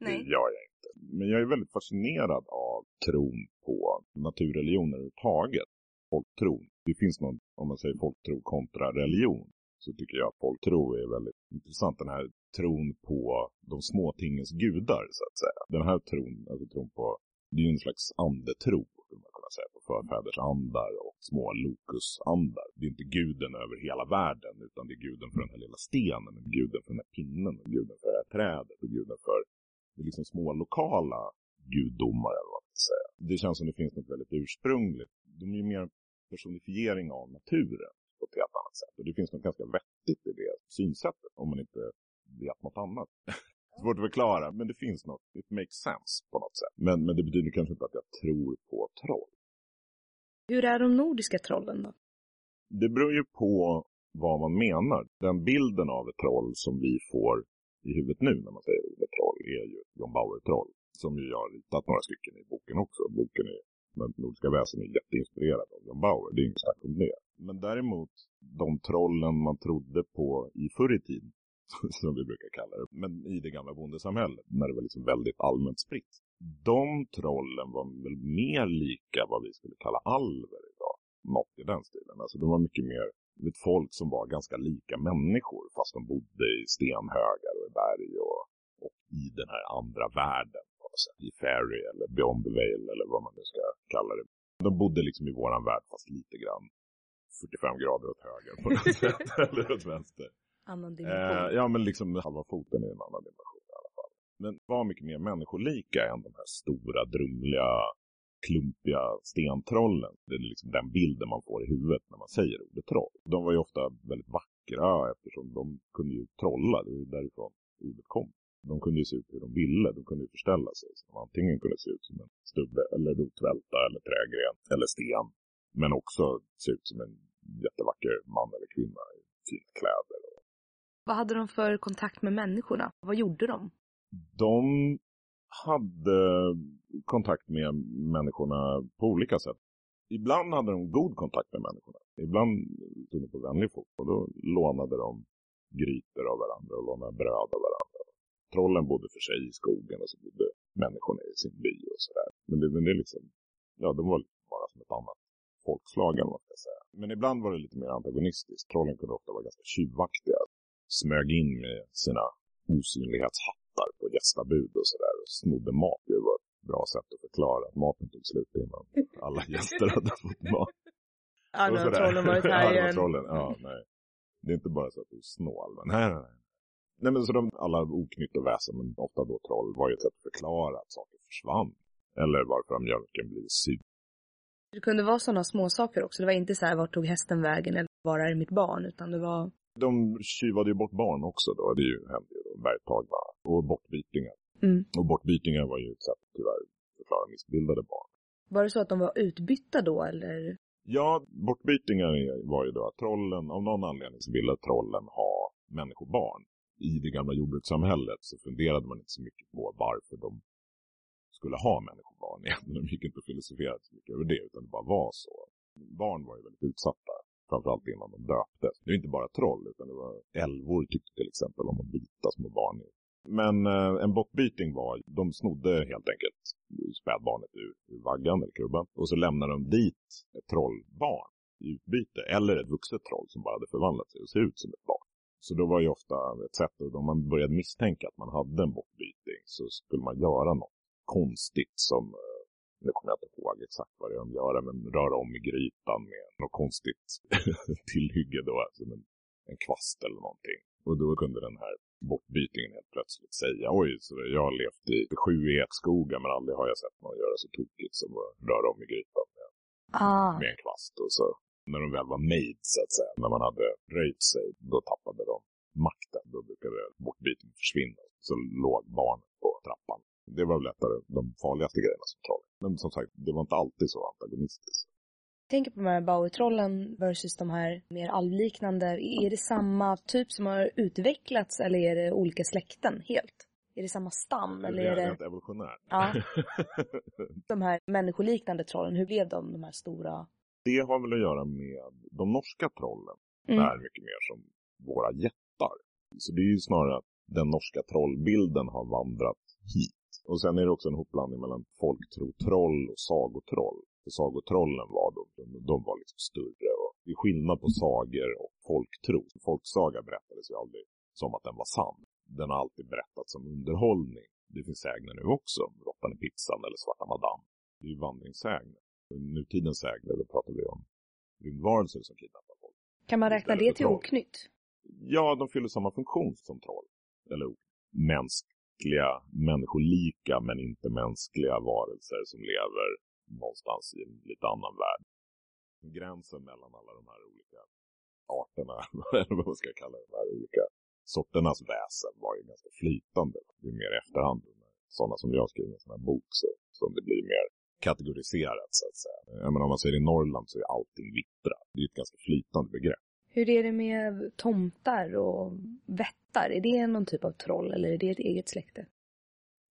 Nej. Det gör jag inte. Men jag är väldigt fascinerad av tron på naturreligioner överhuvudtaget. Folktron. Det finns någon, om man säger folktro kontra religion, så tycker jag att folktro är väldigt intressant. Den här tron på de små tingens gudar, så att säga. Den här tron, alltså tron på, det är ju en slags andetro, skulle man kunna säga, på förfädersandar och små lokusandar. Det är inte guden över hela världen, utan det är guden för den här lilla stenen, guden för den här pinnen, guden för det här trädet, och guden för liksom små lokala gudomar eller vad man ska säga. Det känns som det finns något väldigt ursprungligt. De är ju mer personifiering av naturen på ett helt annat sätt. Och det finns något ganska vettigt i det synsättet om man inte vet något annat. [laughs] Svårt att förklara, men det finns något. It makes sense på något sätt. Men, men det betyder kanske inte att jag tror på troll. Hur är de nordiska trollen då? Det beror ju på vad man menar. Den bilden av ett troll som vi får i huvudet nu när man säger ordet troll är ju John Bauer-troll. Som ju jag har ritat några stycken i boken också. Boken är, den Nordiska väsen är jätteinspirerad av John Bauer. Det är inget snack om det. Men däremot de trollen man trodde på i förr i tiden. [laughs] Som vi brukar kalla det. Men i det gamla bondesamhället. När det var liksom väldigt allmänt spritt. De trollen var väl mer lika vad vi skulle kalla alver idag. Något i den stilen. Alltså de var mycket mer ett folk som var ganska lika människor fast de bodde i stenhögar och i berg och, och i den här andra världen. Sätt. I Fairy eller Beyond the Veil eller vad man nu ska kalla det. De bodde liksom i våran värld fast lite grann 45 grader åt höger på något [laughs] sätt. eller åt vänster. Annan dimension. Eh, ja men liksom halva foten är en annan dimension i alla fall. Men var mycket mer människolika än de här stora drumliga klumpiga stentrollen. Det är liksom den bilden man får i huvudet när man säger ordet troll. De var ju ofta väldigt vackra eftersom de kunde ju trolla. Det var ju därifrån ordet kom. De kunde ju se ut hur de ville. De kunde ju förställa sig. Så de antingen kunde se ut som en stubbe eller rotvälta eller trägren eller sten. Men också se ut som en jättevacker man eller kvinna i fina kläder. Vad hade de för kontakt med människorna? Vad gjorde de? De hade kontakt med människorna på olika sätt. Ibland hade de god kontakt med människorna. Ibland stod de på vänlig fot och då lånade de grytor av varandra och lånade bröd av varandra. Trollen bodde för sig i skogen och så bodde människorna i sin by och sådär. Men det, men det är liksom, ja de var bara som ett annat folkslag eller vad man ska säga. Men ibland var det lite mer antagonistiskt. Trollen kunde ofta vara ganska tjuvaktiga. Smög in med sina osynlighetshattar på gästabud och sådär och snodde mat. Det var bra sätt att förklara att maten tog slut innan alla [laughs] gäster hade fått mat. Har sådär. trollen varit här var igen. [laughs] trollen. Ja, nej. Det är inte bara så att du är snål. Men nej, nej, nej. Nej, men så de, alla oknytt och väsen, men ofta då troll, var ju ett sätt att förklara att saker försvann. Eller varför mjölken blivit sur. Det kunde vara sådana små saker också. Det var inte så här, vart tog hästen vägen eller var är mitt barn? Utan det var, De tjuvade ju bort barn också då. Det är ju, hände ju då. Bergtagna och bortbytingar. Mm. Och bortbytingar var ju ett sätt att tyvärr förklara missbildade barn. var det så att de var utbytta då eller? Ja, bortbytingar var ju då att trollen, av någon anledning så ville trollen ha människobarn. I det gamla jordbrukssamhället så funderade man inte så mycket på varför de skulle ha människobarn [laughs] egentligen. De gick inte och filosoferade så mycket över det, utan det bara var så. Barn var ju väldigt utsatta, framförallt innan de döptes. Det är inte bara troll, utan det var älvor tyckte till exempel om att byta små barn. Men eh, en bockbyting var, de snodde helt enkelt spädbarnet ur, ur vaggan eller krubban och så lämnade de dit ett trollbarn i utbyte, eller ett vuxet troll som bara hade förvandlat sig och ser ut som ett barn. Så då var ju ofta ett sätt, att om man började misstänka att man hade en bockbyting så skulle man göra något konstigt som, eh, nu kommer jag inte ihåg exakt vad det är de gör, men röra om i grytan med något konstigt [laughs] tillhygge då, alltså en, en kvast eller någonting. Och då kunde den här bortbytingen helt plötsligt säga, oj, så jag har levt i sju ekskogar men aldrig har jag sett någon göra så tokigt som att röra om i grytan med, Ah. med en kvast. Och så när de väl var made, så att säga, när man hade röjt sig, då tappade de makten. Då brukade bortbytingen försvinna. Så låg barnet på trappan. Det var väl lättare de farligaste grejerna som troll. Men som sagt, det var inte alltid så antagonistiskt. Tänker på de här Bowie-trollen versus de här mer alvliknande. Är det samma typ som har utvecklats eller är det olika släkten helt? Är det samma stam eller är Rent det evolutionärt. Ja. [laughs] de här människoliknande trollen? Hur blev de, de här stora? det har väl att göra med de norska trollen. Mm. är mycket mer som våra jättar. Så det är ju snarare att den norska trollbilden har vandrat hit. Och sen är det också en hopblandning mellan folktro-troll och sagotroll. För sagotrollen var de, de, de var liksom större. Och det är skillnad på sagor och folktro. Folksaga berättades ju aldrig som att den var sann. Den har alltid berättats som underhållning. Det finns sägner nu också, Råttan i pizzan eller Svarta madam. Det är ju vandringssägner. Nutidens sägner, då pratar vi om rymdvarelser som kidnappar folk. Kan man räkna det till oknytt? Ja, de fyller samma funktion som troll. Eller mänskliga, människolika men inte mänskliga varelser som lever någonstans i en lite annan värld. Gränsen mellan alla de här olika arterna, [laughs] eller vad man ska kalla de här olika sorternas väsen var ju ganska flytande. Det är mer i efterhand, sådana som jag skriver en sån här bok, så, som det blir mer kategoriserat så att säga. Jag menar, om man säger i Norrland så är allting vittra. Det är ett ganska flytande begrepp. Hur är det med tomtar och vättar? Är det någon typ av troll eller är det ett eget släkte?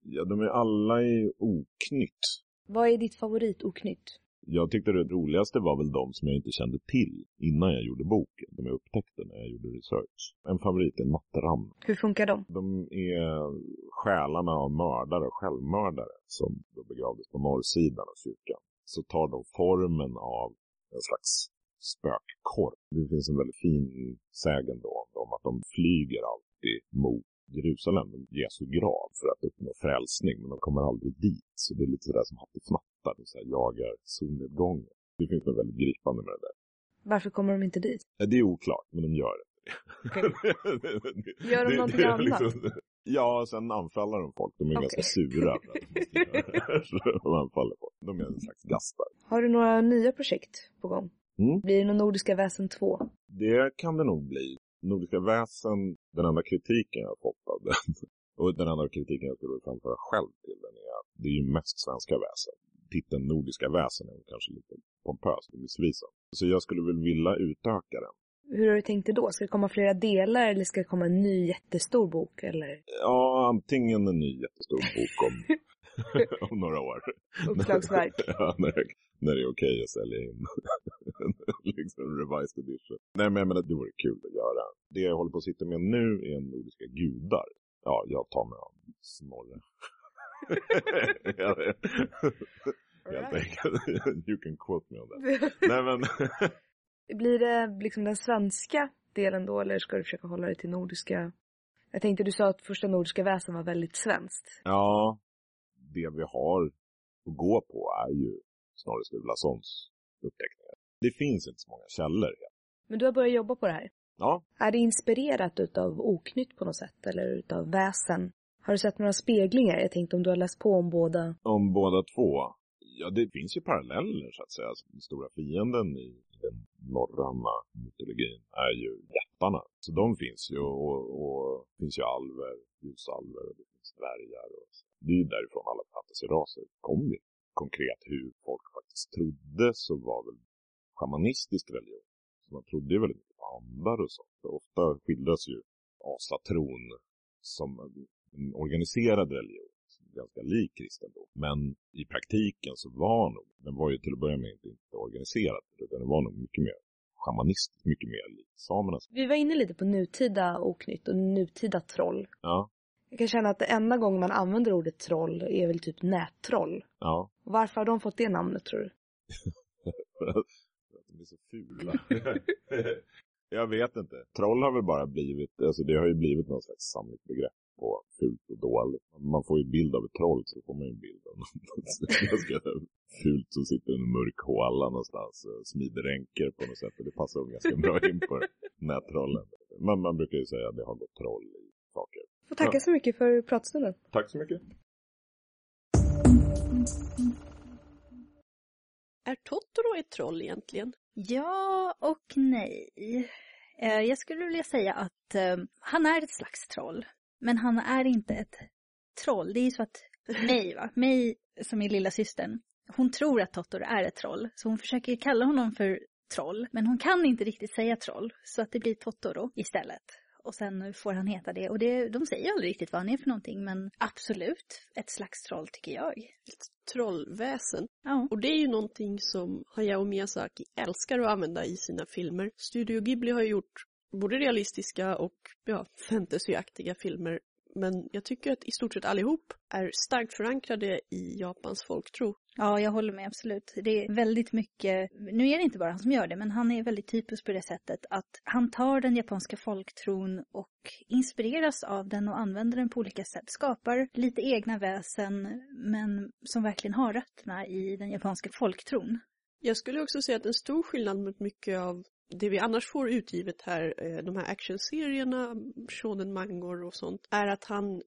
Ja, de är alla i oknytt. Vad är ditt favoritoknytt? Jag tyckte det roligaste var väl de som jag inte kände till innan jag gjorde boken. De jag upptäckte när jag gjorde research. En favorit är Natteram. Hur funkar de? De är själarna av mördare och självmördare som då begravdes på norrsidan av kyrkan. Så tar de formen av en slags spökkorp. Det finns en väldigt fin sägen då om att de flyger alltid mot Jerusalem, Jesu grav, för att uppnå frälsning. Men de kommer aldrig dit. Så det är lite sådär som Hattifnattar, de så här jagar solnedgången. Det finns något väldigt gripande med det där. Varför kommer de inte dit? Det är oklart, men de gör det. [laughs] Gör de någonting annat? Ja, sen anfaller de folk. De är Okej. ganska sura för att [laughs] de anfaller folk. De är en slags gastar. Har du några nya projekt på gång? Mm. Blir det någon Nordiska väsen 2? Det kan det nog bli. Nordiska väsen, den enda kritiken jag har fått av den, [laughs] och den enda kritiken jag skulle framföra själv till den är att det är ju mest svenska väsen. Titeln Nordiska väsen är kanske lite pompös och missvisande. Så jag skulle väl vilja utöka den. Hur har du tänkt det då? Ska det komma flera delar eller ska det komma en ny jättestor bok eller Ja, antingen en ny jättestor bok om, [laughs] [laughs] om några år. uppslagsverk? ja, när, det- är okej att sälja in [laughs] liksom revised edition. Nej, men jag menar, det vore kul att göra. Det jag håller på att sitta med nu är Nordiska gudar. ja, jag tar mig av Snorre. [laughs] Helt enkelt. [laughs] You can quote me on that. Nej men, Blir det liksom den svenska delen då eller ska du försöka hålla dig till nordiska? Jag tänkte du sa att första nordiska väsen var väldigt svenskt. ja, det vi har att gå på är ju Snorre Sturlasons uppteckningar. Det finns inte så många källor. Men du har börjat jobba på det här. Ja, Är det inspirerat utav oknytt på något sätt eller utav väsen? Har du sett några speglingar? Jag tänkte om du har läst på om båda. om båda två. Ja, det finns ju paralleller så att säga. Alltså, Den stora fienden i den norröna mytologin är ju jättarna. Så de finns ju och, och finns ju alver, ljusalver och det finns dvärgar. Och så. Det är ju därifrån alla fantasyraser kommer. Konkret hur folk faktiskt trodde så var väl shamanistisk religion. Så man trodde ju väldigt mycket på andar och sånt. För ofta skildras ju asatron som en organiserad religion ganska lik kristendom. Men i praktiken så var nog, den var ju till att börja med inte, inte organiserad, utan den var nog mycket mer shamanistisk, mycket mer lik samernas. Vi var inne lite på nutida oknytt och nutida troll. Ja, Jag kan känna att det enda gången man använder ordet troll är väl typ nättroll. ja. Varför har de fått det namnet tror du? För [laughs] att de är så fula. [laughs] Jag vet inte. Troll har väl bara blivit, alltså det har ju blivit någon slags samlingsbegrepp på fult och dåligt. Man får ju en bild av ett troll så får man ju en bild av något [laughs] fult som sitter i en mörk håla någonstans och smider ränker på något sätt. Och det passar ganska bra in på nättrollen. Men man brukar ju säga att det har gått troll i saker. Får tacka så mycket för pratstunden. Tack så mycket. Är Totoro ett troll egentligen? Ja och nej. Eh, Jag skulle vilja säga att eh, han är ett slags troll. Men han är inte ett troll. Det är ju så att mig, va? Mig som är lilla systern. Hon tror att Totoro är ett troll. Så hon försöker kalla honom för troll. Men hon kan inte riktigt säga troll. Så att det blir Totoro istället. Och sen får han heta det. Och det, de säger aldrig riktigt vad han är för någonting. Men absolut ett slags troll tycker jag. Ett trollväsen. Ja. Och det är ju någonting som Hayao Miyazaki älskar att använda i sina filmer. Studio Ghibli har ju gjort både realistiska och ja, fantasyaktiga filmer. Men jag tycker att i stort sett allihop är starkt förankrade i Japans folktro. Ja, jag håller med absolut. Det är väldigt mycket, nu är det inte bara han som gör det, men han är väldigt typisk på det sättet att han tar den japanska folktron och inspireras av den och använder den på olika sätt. Skapar lite egna väsen, men som verkligen har rötterna i den japanska folktron. Jag skulle också säga att en stor skillnad mot mycket av det vi annars får utgivet här, eh, de här actionserierna, shonen mangor och sånt, är att han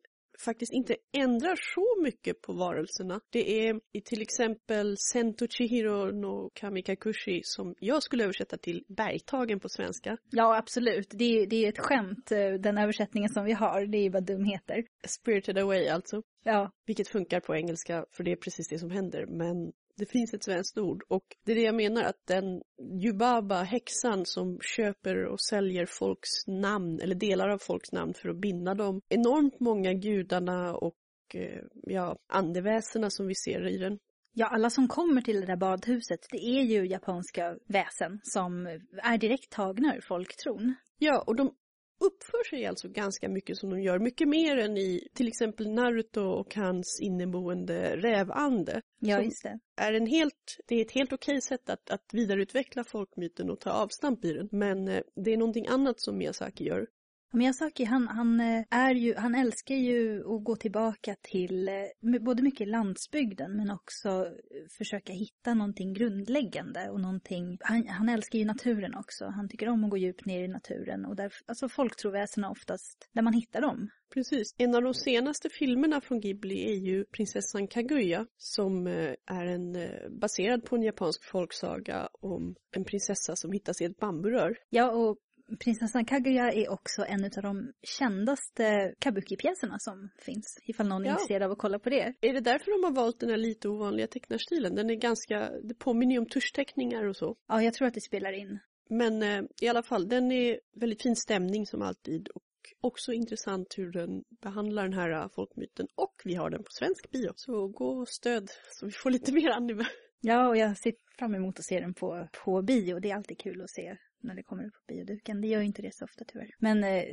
faktiskt inte ändrar så mycket på varelserna. Det är i till exempel Sento Chihiro no Kamikakushi som jag skulle översätta till bergtagen på svenska. Ja, absolut. Det är, det är ett skämt, eh, den översättningen som vi har. Det är ju bara dumheter. Spirited Away alltså. Ja, Vilket funkar på engelska för det är precis det som händer. Men det finns ett svenskt ord och det är det jag menar att den Yubaba, häxan som köper och säljer folks namn eller delar av folks namn för att binda dem. Enormt många gudarna och eh, ja, andeväsena som vi ser i den. Ja, alla som kommer till det där badhuset, det är ju japanska väsen som är direkt tagna ur folktron. Ja, och de uppför sig alltså ganska mycket som de gör. Mycket mer än i till exempel Naruto och hans inneboende rävande. Ja, just det. är en helt, det är ett helt okej sätt att, att vidareutveckla folkmyten och ta avstamp i den. Men eh, det är någonting annat som Miyazaki gör. Miyazaki, han, han, eh, är ju, han älskar ju att gå tillbaka till eh, både mycket landsbygden men också eh, försöka hitta någonting grundläggande och någonting, han, han älskar ju naturen också. Han tycker om att gå djupt ner i naturen och där, alltså folktroväsena oftast, där man hittar dem. Precis. En av de senaste filmerna från Ghibli är ju Prinsessan Kaguya som är en, baserad på en japansk folksaga om en prinsessa som hittas i ett bamburör. Ja, och Prinsessan Kaguya är också en av de kändaste kabuki-pjäserna som finns, ifall någon är Ja. intresserad av att kolla på det. Är det därför de har valt den här lite ovanliga tecknarstilen? Den är ganska, det påminner ju om tuschteckningar och så. Ja, jag tror att det spelar in. Men eh, i alla fall, den är väldigt fin stämning som alltid och också intressant hur den behandlar den här eh, folkmyten. Och vi har den på svensk bio. Så gå och stöd så vi får lite mer anime. Ja, och jag ser fram emot att se den på, på bio. Det är alltid kul att se när det kommer upp på bioduken. Det gör ju inte det så ofta tyvärr. Men eh,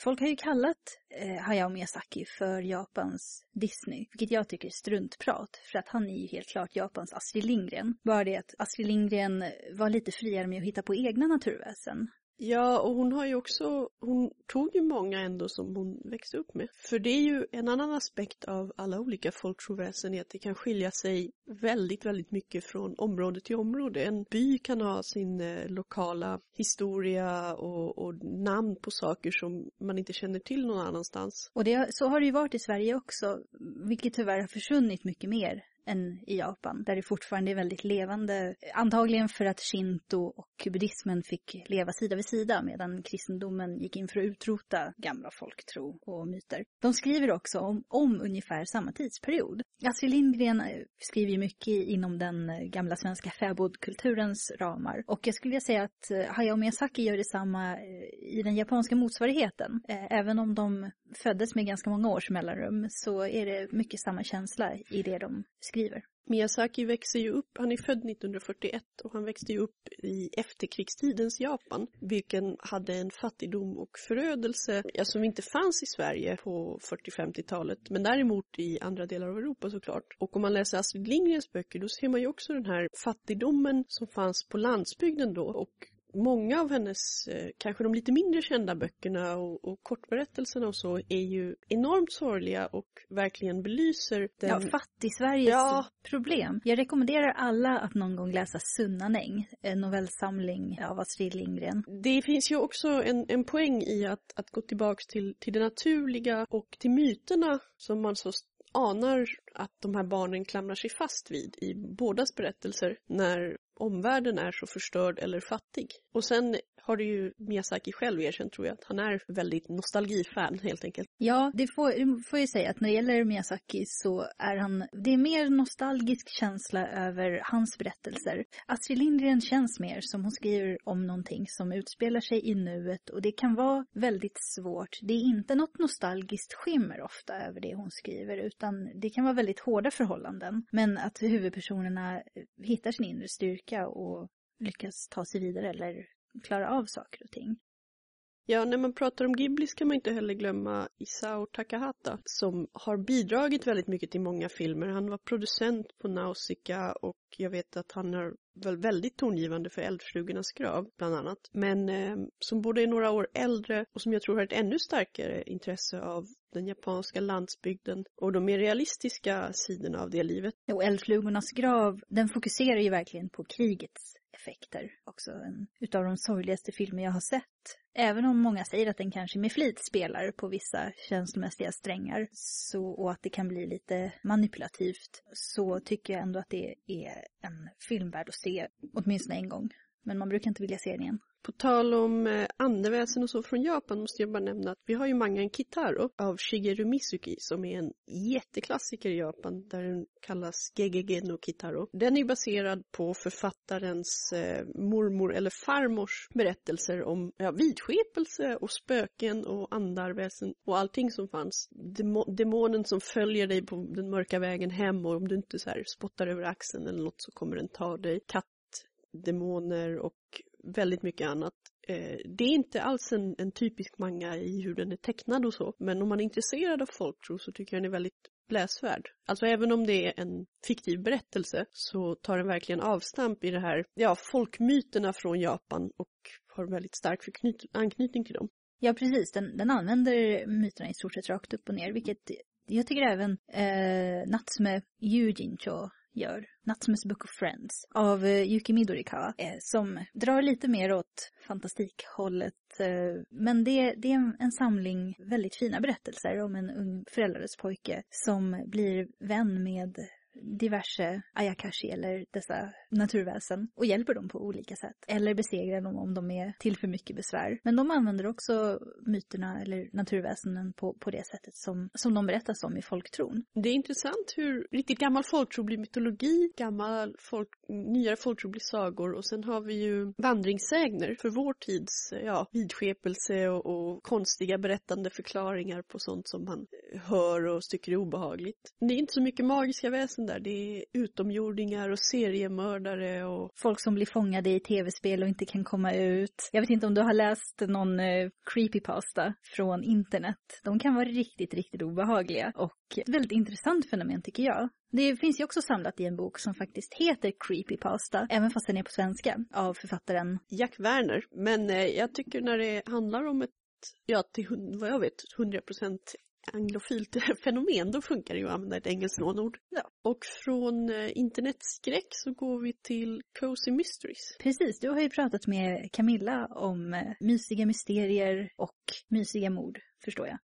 folk har ju kallat eh, Hayao Miyazaki för Japans Disney, vilket jag tycker är struntprat. För att han är ju helt klart Japans Astrid Lindgren. Bara det att Astrid Lindgren var lite friare med att hitta på egna naturväsen. Ja, och hon har ju också, hon tog ju många ändå som hon växte upp med. För det är ju en annan aspekt av alla olika folktroväsen är att det kan skilja sig väldigt, väldigt mycket från område till område. En by kan ha sin eh, lokala historia och, och, namn på saker som man inte känner till någon annanstans. Och det, så har det ju varit i Sverige också, vilket tyvärr har försvunnit mycket mer än i Japan, där det fortfarande är väldigt levande. Antagligen för att shinto och buddhismen fick leva sida vid sida medan kristendomen gick in för att utrota gamla folktro och myter. De skriver också om, om ungefär samma tidsperiod. Astrid Lindgren eh, skriver ju mycket inom den eh, gamla svenska fäbodkulturens ramar. Och jag skulle vilja säga att eh, Hayao Miyazaki gör detsamma i den japanska motsvarigheten. Även om de föddes med ganska många års mellanrum så är det mycket samma känsla i det de skriver. Miyazaki växer ju upp, han är född 1941 och han växte ju upp i efterkrigstidens Japan, vilken hade en fattigdom och förödelse ja, som inte fanns i Sverige på 40-50-talet, men däremot i andra delar av Europa såklart. Och om man läser Astrid Lindgrens böcker då ser man ju också den här fattigdomen som fanns på landsbygden då och många av hennes, eh, kanske de lite mindre kända böckerna och, och kortberättelserna och så är ju enormt sorgliga och verkligen belyser den... Ja, fattig-Sveriges ja. problem. Jag rekommenderar alla att någon gång läsa Sunnanäng, en novellsamling av Astrid Lindgren. Det finns ju också en, en poäng i att, att gå tillbaks till, till det naturliga och till myterna som man så anar att de här barnen klamrar sig fast vid i bådas berättelser när omvärlden är så förstörd eller fattig. Och sen har det ju Miyazaki själv erkänt tror jag att han är väldigt nostalgifan helt enkelt. Ja, det får, det får jag säga att när det gäller Miyazaki så är han, det är mer nostalgisk känsla över hans berättelser. Astrid Lindgren känns mer som hon skriver om någonting som utspelar sig i nuet och det kan vara väldigt svårt. Det är inte något nostalgiskt skimmer ofta över det hon skriver utan det kan vara väldigt hårda förhållanden. Men att huvudpersonerna hittar sin inre styrka och lyckas ta sig vidare eller klara av saker och ting. Ja, när man pratar om Ghibli ska man inte heller glömma Isao Takahata som har bidragit väldigt mycket till många filmer. Han var producent på Nausicaa och jag vet att han väl väldigt tongivande för Eldflugornas grav bland annat. Men eh, som både är några år äldre och som jag tror har ett ännu starkare intresse av den japanska landsbygden och de mer realistiska sidorna av det livet. Och Eldflugornas grav, den fokuserar ju verkligen på krigets effekter. Också en utav de sorgligaste filmer jag har sett. Även om många säger att den kanske med flit spelar på vissa känslomässiga strängar så, och att det kan bli lite manipulativt så tycker jag ändå att det är en film värd att se åtminstone en gång. Men man brukar inte vilja se den igen. På tal om eh, andeväsen och så från Japan måste jag bara nämna att vi har ju Mangan Kitaro av Shigeru Mizuki som är en jätteklassiker i Japan där den kallas Gegege no Kitaro. Den är baserad på författarens eh, mormor eller farmors berättelser om ja, vidskepelse och spöken och andarväsen och allting som fanns. Demo demonen som följer dig på den mörka vägen hem och om du inte så här spottar över axeln eller något så kommer den ta dig demoner och väldigt mycket annat. Eh, det är inte alls en, en, typisk manga i hur den är tecknad och så, men om man är intresserad av folktro så tycker jag den är väldigt läsvärd. Alltså även om det är en fiktiv berättelse så tar den verkligen avstamp i det här, ja, folkmyterna från Japan och har väldigt stark anknytning till dem. Ja, precis. Den, den använder myterna i stort sett rakt upp och ner, vilket jag tycker även eh, Natsume Yujincho gör, Natsumes Book of Friends av eh, Yuki Midorikawa eh, som drar lite mer åt fantastikhållet. Eh, men det, det är en, en, samling väldigt fina berättelser om en ung föräldralös pojke som blir vän med diverse ayakashi eller dessa naturväsen och hjälper dem på olika sätt. Eller besegrar dem om de är till för mycket besvär. Men de använder också myterna eller naturväsenen på, på det sättet som, som de berättas om i folktron. Det är intressant hur riktigt gammal folktro blir mytologi, gammal folk, nyare folktro blir sagor och sen har vi ju vandringssägner för vår tids ja, vidskepelse och, och konstiga berättande förklaringar på sånt som man hör och tycker är obehagligt. Det är inte så mycket magiska väsen där. Det är utomjordingar och seriemördare och Folk som blir fångade i tv-spel och inte kan komma ut. Jag vet inte om du har läst någon eh, creepypasta från internet. De kan vara riktigt, riktigt obehagliga och ett väldigt intressant fenomen tycker jag. Det finns ju också samlat i en bok som faktiskt heter Creepypasta, även fast den är på svenska, av författaren Jack Werner. Men eh, jag tycker när det handlar om ett, ja till vad jag vet, 100% anglofilt fenomen, då funkar det ju att använda ett engelskt lånord. Ja. Och från eh, internetskräck så går vi till Cozy Mysteries. Precis, du har ju pratat med Camilla om eh, mysiga mysterier och mysiga mord, förstår jag.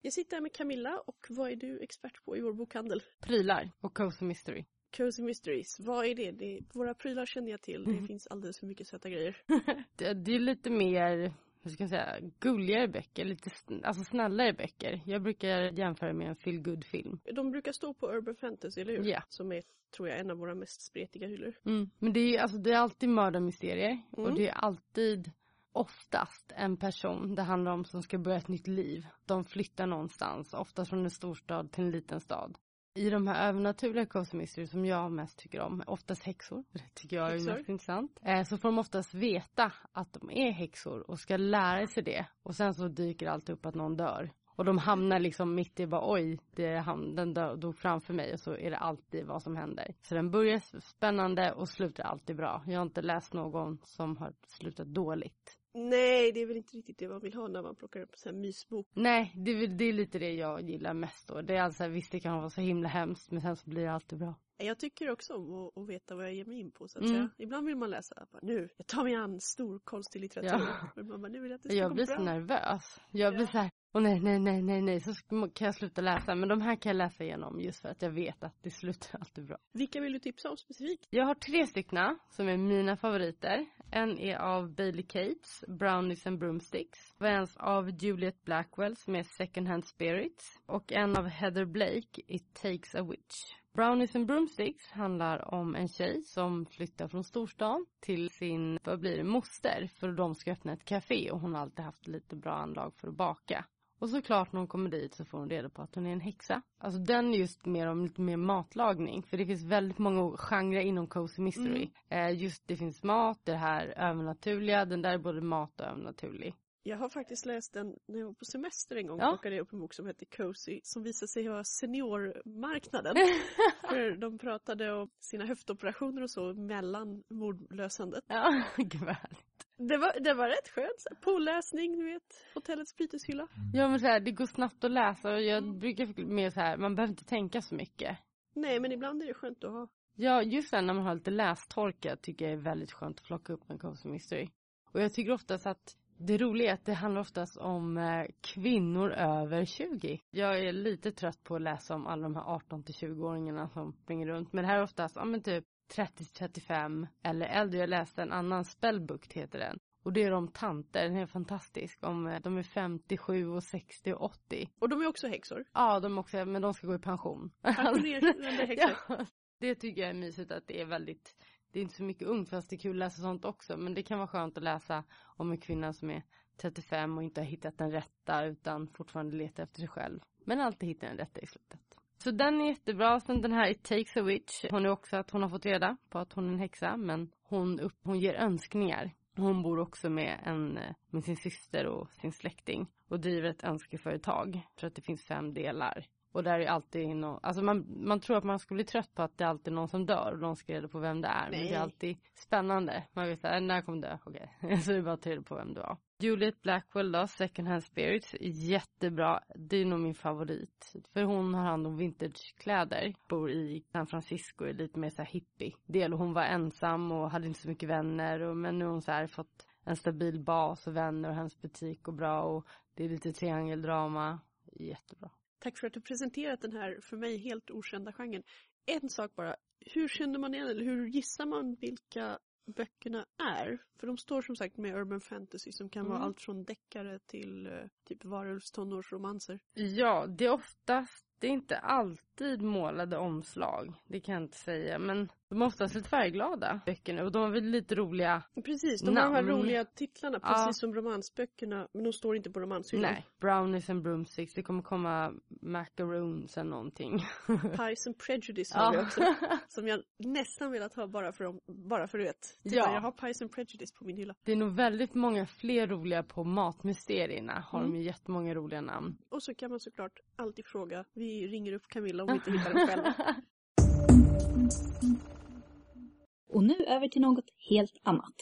Jag sitter här med Camilla och vad är du expert på i vår bokhandel? Prylar och Cozy Mystery. Cozy Mysteries, vad är det? det våra prylar känner jag till, det finns alldeles för mycket söta grejer. [laughs] Det, det är lite mer, hur ska jag säga, gulligare böcker, lite sn- alltså snällare böcker. Jag brukar jämföra med en feel good film De brukar stå på Urban Fantasy, eller hur? Ja. Som är, tror jag, en av våra mest spretiga hyllor. Mm. Men det är, alltså, det är alltid mördarmysterier och Mm. det är alltid oftast en person det handlar om som ska börja ett nytt liv. De flyttar någonstans, oftast från en storstad till en liten stad. I de här övernaturliga Cozy Mysteries som jag mest tycker om, oftast häxor, det tycker jag är Häxor. mest intressant. Eh, så får de oftast veta att de är häxor och ska lära sig det. Och sen så dyker allt upp att någon dör. Och de hamnar liksom mitt i bara oj, det är han, den dog framför mig och så är det alltid vad som händer. Så den börjar spännande och slutar alltid bra. Jag har inte läst någon som har slutat dåligt. Nej, det är väl inte riktigt det man vill ha när man plockar upp en mysbok. Nej, det är, det är lite det jag gillar mest då. Det är alltså, visst det kan vara så himla hemskt men sen så blir det alltid bra. Jag tycker också om att, att veta vad jag ger mig in på så att Mm. säga. Ibland vill man läsa, bara, nu, jag tar mig an stor konstig litteratur. Ja. Men man bara, nu vill jag att det ska Jag gå blir så nervös. Jag blir så här, åh nej, nej, nej, nej, nej, så kan jag sluta läsa. Men de här kan jag läsa igenom just för att jag vet att det slutar [laughs] alltid bra. Vilka vill du tipsa om specifikt? Jag har tre stycken som är mina favoriter. En är av Bailey Cates, Brownies and Broomsticks. Och en av Juliet Blackwell som är Second Hand Spirits. Och en av Heather Blake, It Takes a Witch. Brownies and Broomsticks handlar om en tjej som flyttar från storstan till sin, vad blir det, moster. För de ska öppna ett café och hon har alltid haft lite bra anlag för att baka. Och såklart när hon kommer dit så får hon reda på att hon är en häxa. Alltså den är just mer om lite mer matlagning. För det finns väldigt många genrer inom Cozy Mystery. Eh, just det finns mat, det här övernaturliga. Den där är både mat och övernaturlig. Jag har faktiskt läst den när jag var på semester en gång. Ja. Plockade jag upp en bok som heter Cozy som visade sig vara seniormarknaden. [laughs] För de pratade om sina höftoperationer och så mellan mordlösandet. ja, [laughs] gud. Det var, det var rätt skönt. Påläsning, du vet. Hotellets byteshylla. Ja men så här, det går snabbt att läsa och jag brukar mer så här, man behöver inte tänka så mycket. Nej, men ibland är det skönt att ha. Ja, just det när man har lite lästorka tycker jag är väldigt skönt att plocka upp en Cozy Mystery. Och jag tycker oftast att det roliga är att det handlar oftast om eh, kvinnor över 20. Jag är lite trött på att läsa om alla de här 18 till 20-åringarna som springer runt. Men det här är oftast, ja men typ 30 till 35 eller äldre. Jag läste en annan spellbook heter den. Och det är om tanter, den är fantastisk. Om, eh, de är 57 och 60 och 80. Och de är också häxor. Ja, de också, men de ska gå i pension. Pensionerade [laughs] häxor. ja, det tycker jag är mysigt att det är väldigt, det är inte så mycket ungt fast det är kul att läsa sånt också. Men det kan vara skönt att läsa om en kvinna som är 35 och inte har hittat den rätta utan fortfarande letar efter sig själv. Men alltid hittar den rätta i slutet. Så den är jättebra. Sen den här It takes a witch. Hon är också att hon har fått reda på att hon är en häxa men hon, upp, hon ger önskningar. Hon bor också med, en, med sin syster och sin släkting och driver ett önskeföretag. För att det finns fem delar. Och där är alltid någon, alltså man, man tror att man skulle bli trött på att det är alltid någon som dör och de ska reda på vem det är. Men Nej. det är alltid spännande. Man vet såhär, när kommer dö? Okej. [laughs] så det är bara att ta reda på vem det var. Juliet Blackwell då, Second Hand Spirits, jättebra. Det är nog min favorit. För hon har hand om vintagekläder. Bor i San Francisco, är lite mer så här hippie del. Hon var ensam och hade inte så mycket vänner. Och, men nu har hon så här fått en stabil bas och vänner och hennes butik går bra. Och det är lite triangeldrama. Jättebra. Tack för att du presenterat den här för mig helt okända genren. En sak bara. Hur känner man igen eller hur gissar man vilka böckerna är? För de står som sagt med urban fantasy som kan vara Mm. allt från deckare till eh, typ varulvs tonårsromanser. Ja, det är oftast, det är inte alltid målade omslag. Det kan jag inte säga. Men De är oftast lite färgglada böckerna och de har väl lite roliga Precis, de har de här namn. roliga titlarna Ja. precis som romansböckerna men de står inte på romanshyllan. Nej, brownies and broomsticks. Det kommer komma macaroons eller någonting. [laughs] Pies and Prejudice har vi Ja. också. [laughs] Som jag nästan velat ha bara för, dem, bara för du vet. Titta, Ja. jag har Pies and Prejudice på min hylla. Det är nog väldigt många fler roliga på matmysterierna. Har Mm. de ju jättemånga roliga namn. Och så kan man såklart alltid fråga. Vi ringer upp Camilla om vi inte hittar dem själva. [laughs] Och nu över till något helt annat.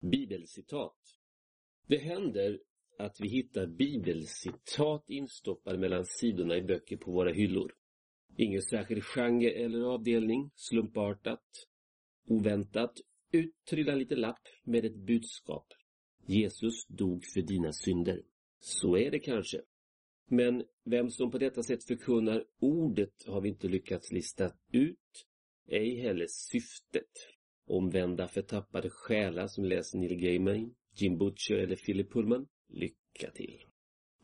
Bibelcitat. Det händer att vi hittar bibelcitat instoppade mellan sidorna i böcker på våra hyllor. Ingen särskild genre eller avdelning, slumpartat, oväntat, ut trillar en liten lapp med ett budskap. Jesus dog för dina synder. Så är det kanske. Men vem som på detta sätt förkunnar ordet har vi inte lyckats lista ut, ej heller syftet. Omvända förtappade själar som läser Neil Gaiman, Jim Butcher eller Philip Pullman, lycka till.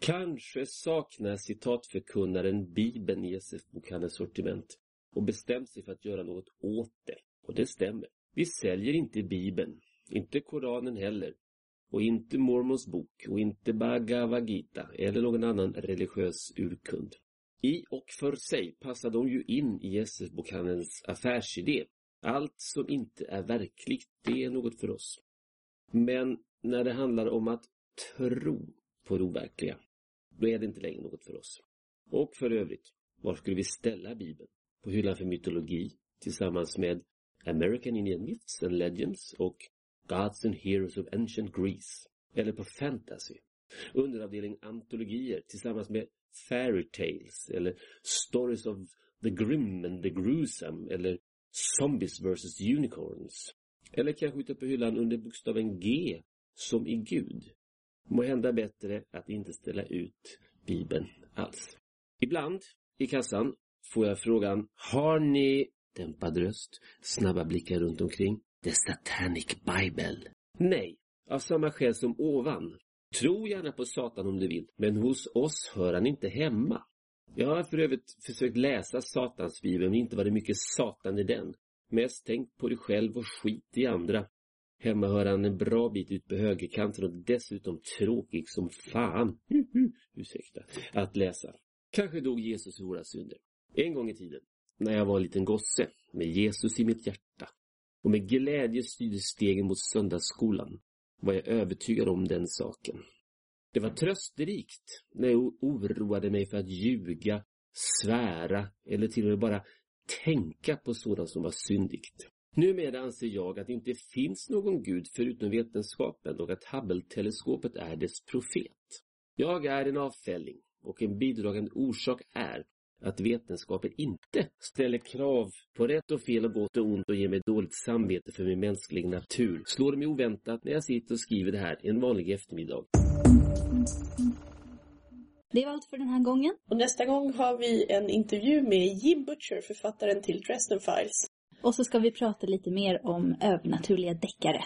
Kanske saknar citatförkunnaren Bibeln i SF-bokhandelns sortiment och bestämt sig för att göra något åt det. Och det stämmer. Vi säljer inte Bibeln, inte Koranen heller, och inte Mormons bok och inte Bhagavad Gita eller någon annan religiös urkund. I och för sig passar de ju in i SF-bokhandelns affärsidé. Allt som inte är verkligt, det är något för oss. Men när det handlar om att tro på det overkliga, då är det inte längre något för oss. Och för övrigt, var skulle vi ställa Bibeln? På hyllan för mytologi tillsammans med American Indian Myths and Legends och Gods and Heroes of Ancient Greece. Eller på fantasy. Underavdelning antologier tillsammans med Fairy Tales eller Stories of the Grim and the Gruesome eller Zombies vs Unicorns. Eller kanske ute på hyllan under bokstaven G som i Gud. Må hända bättre att inte ställa ut Bibeln alls. Ibland i kassan får jag frågan Har ni, dämpad röst, snabba blickar runt omkring, The Satanic Bible? Nej, av samma skäl som ovan. Tro gärna på Satan om du vill, men hos oss hör han inte hemma. Jag har för övrigt försökt läsa Satansbibeln, men inte var det mycket Satan i den. Mest tänk på dig själv och skit i andra. Hemma hör han en bra bit ut på högerkanten och dessutom tråkig som fan. [laughs] Ursäkta. Att läsa. Kanske dog Jesus för våra synder. En gång i tiden, när jag var en liten gosse, med Jesus i mitt hjärta och med glädje styrde stegen mot söndagsskolan, var jag övertygad om den saken. Det var trösterikt när jag oroade mig för att ljuga, svära eller till och med bara tänka på sådant som var syndigt. Numera anser jag att det inte finns någon gud förutom vetenskapen och att Hubble-teleskopet är dess profet. Jag är en avfälling och en bidragande orsak är att vetenskapen inte ställer krav på rätt och fel och gott och ont och ger mig dåligt samvete för min mänskliga natur. Slår det mig oväntat när jag sitter och skriver det här en vanlig eftermiddag. Det var allt för den här gången. Och nästa gång har vi en intervju med Jim Butcher, författaren till Dresden Files. Och så ska vi prata lite mer om övernaturliga deckare.